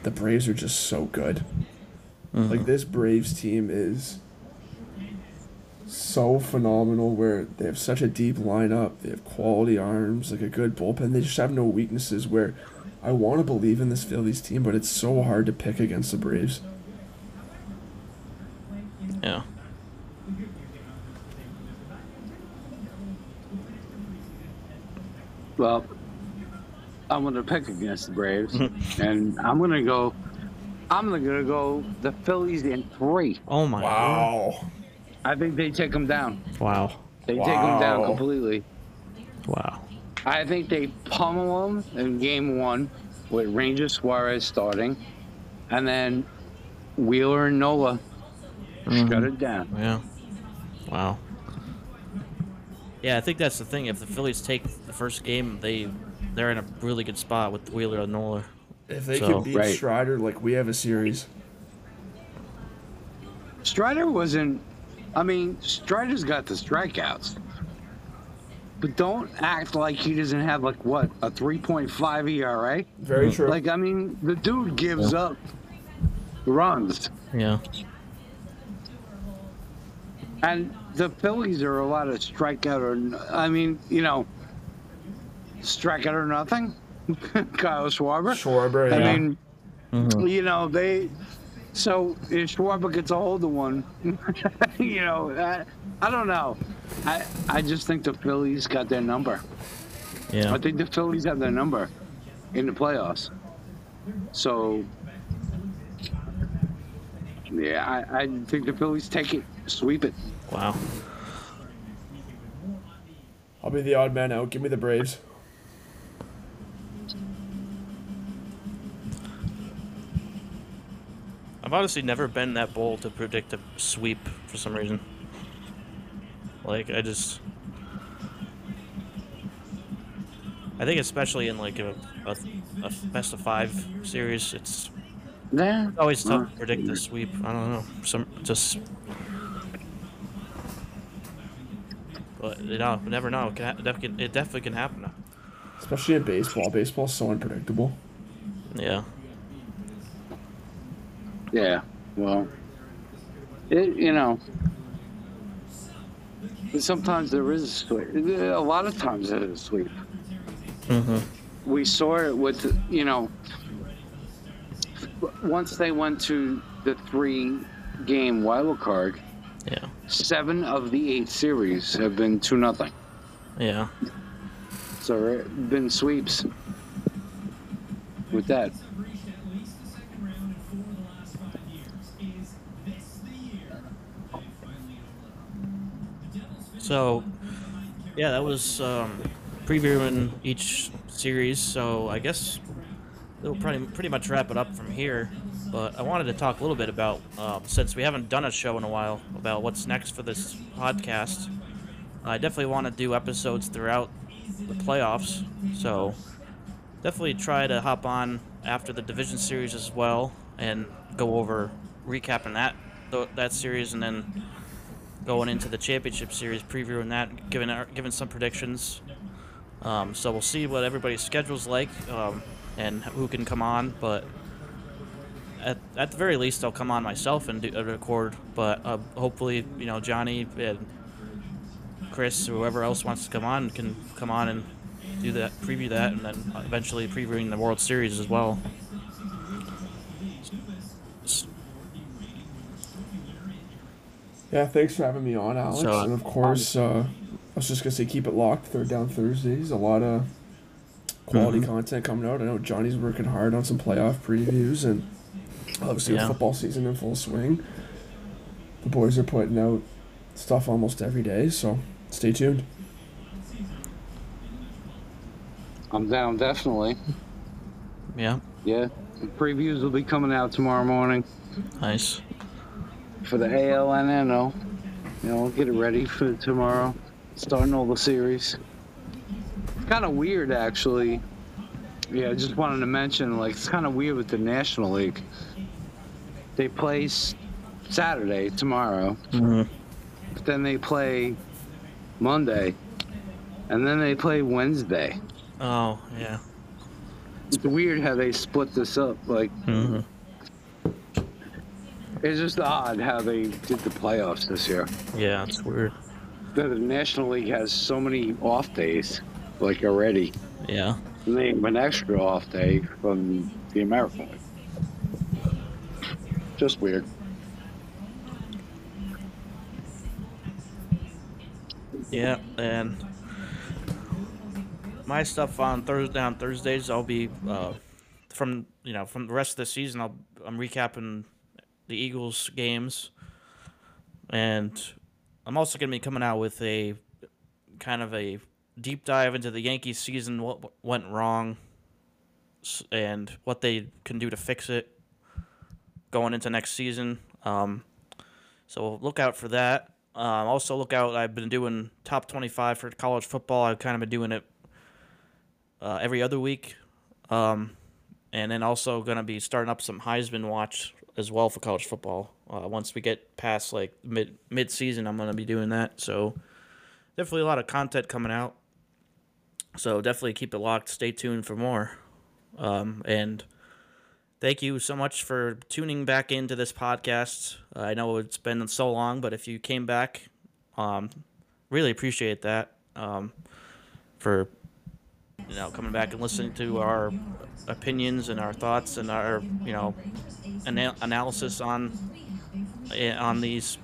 the Braves are just so good. Like mm-hmm. this Braves team is so phenomenal where they have such a deep lineup, they have quality arms, like a good bullpen. They just have no weaknesses where I want to believe in this Phillies team, but it's so hard to pick against the Braves. Yeah. Well, I'm going to pick against the Braves, and I'm going to go. I'm going to go the Phillies in three. Oh my. Wow. I think they take them down. Wow. They take them down completely. Wow. I think they pummel them in game one with Ranger Suarez starting, and then Wheeler and Nola shut mm-hmm. it down. Yeah. Wow. Yeah, I think that's the thing. If the Phillies take the first game, they they're in a really good spot with Wheeler and Nola. If they So- could beat Right. Strider, like we have a series. Strider wasn't. I mean, Strider's got the strikeouts. But don't act like he doesn't have like what a 3.5 ERA. Very true. Like I mean, the dude gives up runs, Yeah. and the Phillies are a lot of strikeout or n- I mean, you know, strikeout or nothing. Kyle Schwarber. Schwarber, I yeah. mean, mm-hmm. you know they. So if Schwarber gets a hold of one, you know, I, I don't know. I I just think the Phillies got their number. Yeah. I think the Phillies have their number in the playoffs. So yeah, I, I think the Phillies take it, sweep it. Wow. I'll be the odd man out. Give me the Braves. Honestly never been that bold to predict a sweep for some reason. Like I just, I think especially in like a, a, a best of five series, it's Yeah. always tough to predict the sweep. I don't know. Some just, but you know, never know. It, can, ha- it, can, it definitely can happen. Especially in baseball. Baseball's so unpredictable. Yeah. Yeah. Well, it, you know, sometimes there is a sweep. A lot of times there is a sweep. Mm-hmm. We saw it with, you know, once they went to the three game wild card, Yeah. seven of the eight series have been 2 nothing. Yeah. So it's been sweeps with that. So, yeah, that was um, previewing each series. So I guess it'll pretty pretty much wrap it up from here. But I wanted to talk a little bit about um, since we haven't done a show in a while about what's next for this podcast. I definitely want to do episodes throughout the playoffs. So definitely try to hop on after the division series as well and go over recapping that that series and then going into the championship series, previewing that, giving giving some predictions. Um, so we'll see what everybody's schedule's like um, and who can come on. But at, at the very least, I'll come on myself and do, uh, record. But uh, hopefully, you know, Johnnie and Chris whoever else wants to come on can come on and do that, preview that, and then eventually previewing the World Series as well. Yeah, thanks for having me on, Alex. So, and of course, uh, I was just gonna say keep it locked. Third down Thursdays. A lot of quality Mhm. content coming out. I know Johnnie's working hard on some playoff previews, and obviously Yeah. with football season in full swing. The boys are putting out stuff almost every day, so stay tuned. I'm down, definitely. Yeah, Yeah. The previews will be coming out tomorrow morning nice. For the AL and NL. You know, get it ready for tomorrow. Starting all the series. It's kind of weird, actually. Yeah, I just wanted to mention, like, it's kind of weird with the National League. They play Saturday, tomorrow, Mm-hmm. but then they play Monday, and then they play Wednesday. Oh, yeah. It's weird how they split this up. Like, Mm-hmm. It's just odd how they did the playoffs this year. Yeah, it's weird. The National League has so many off days, like already. Yeah. And they have an extra off day from the American League. Just weird. Yeah, and my stuff on Thursday on Thursdays, I'll be uh, from you know from the rest of the season. I'll I'm recapping the Eagles games, and I'm also gonna be coming out with a kind of a deep dive into the Yankees season, what went wrong, and what they can do to fix it going into next season. Um, so look out for that. Um, also look out. I've been doing top twenty-five for college football. I've kind of been doing it uh, every other week, um, and then also gonna be starting up some Heisman watch as well for college football. Uh, once we get past like mid mid season, I'm gonna be doing that. So definitely a lot of content coming out. So definitely keep it locked. Stay tuned for more. Um, and thank you so much for tuning back into this podcast. I know it's been so long, but if you came back, um, really appreciate that. Um, for you know coming back and listening to our opinions and our thoughts and our you know ana- analysis on eh, on these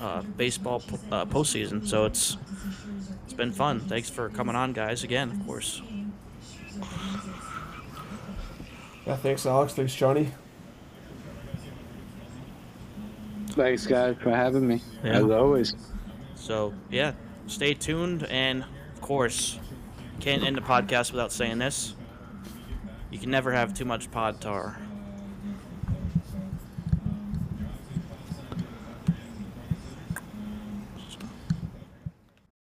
uh, baseball po- uh, postseason. So it's it's been fun. Thanks for coming on, guys. Again, of course. Yeah, thanks, Alex. Thanks, Johnnie. Thanks, guys, for having me. Yeah. As always. So yeah, stay tuned, and of course, can't end the podcast without saying this. You can never have too much pod tar.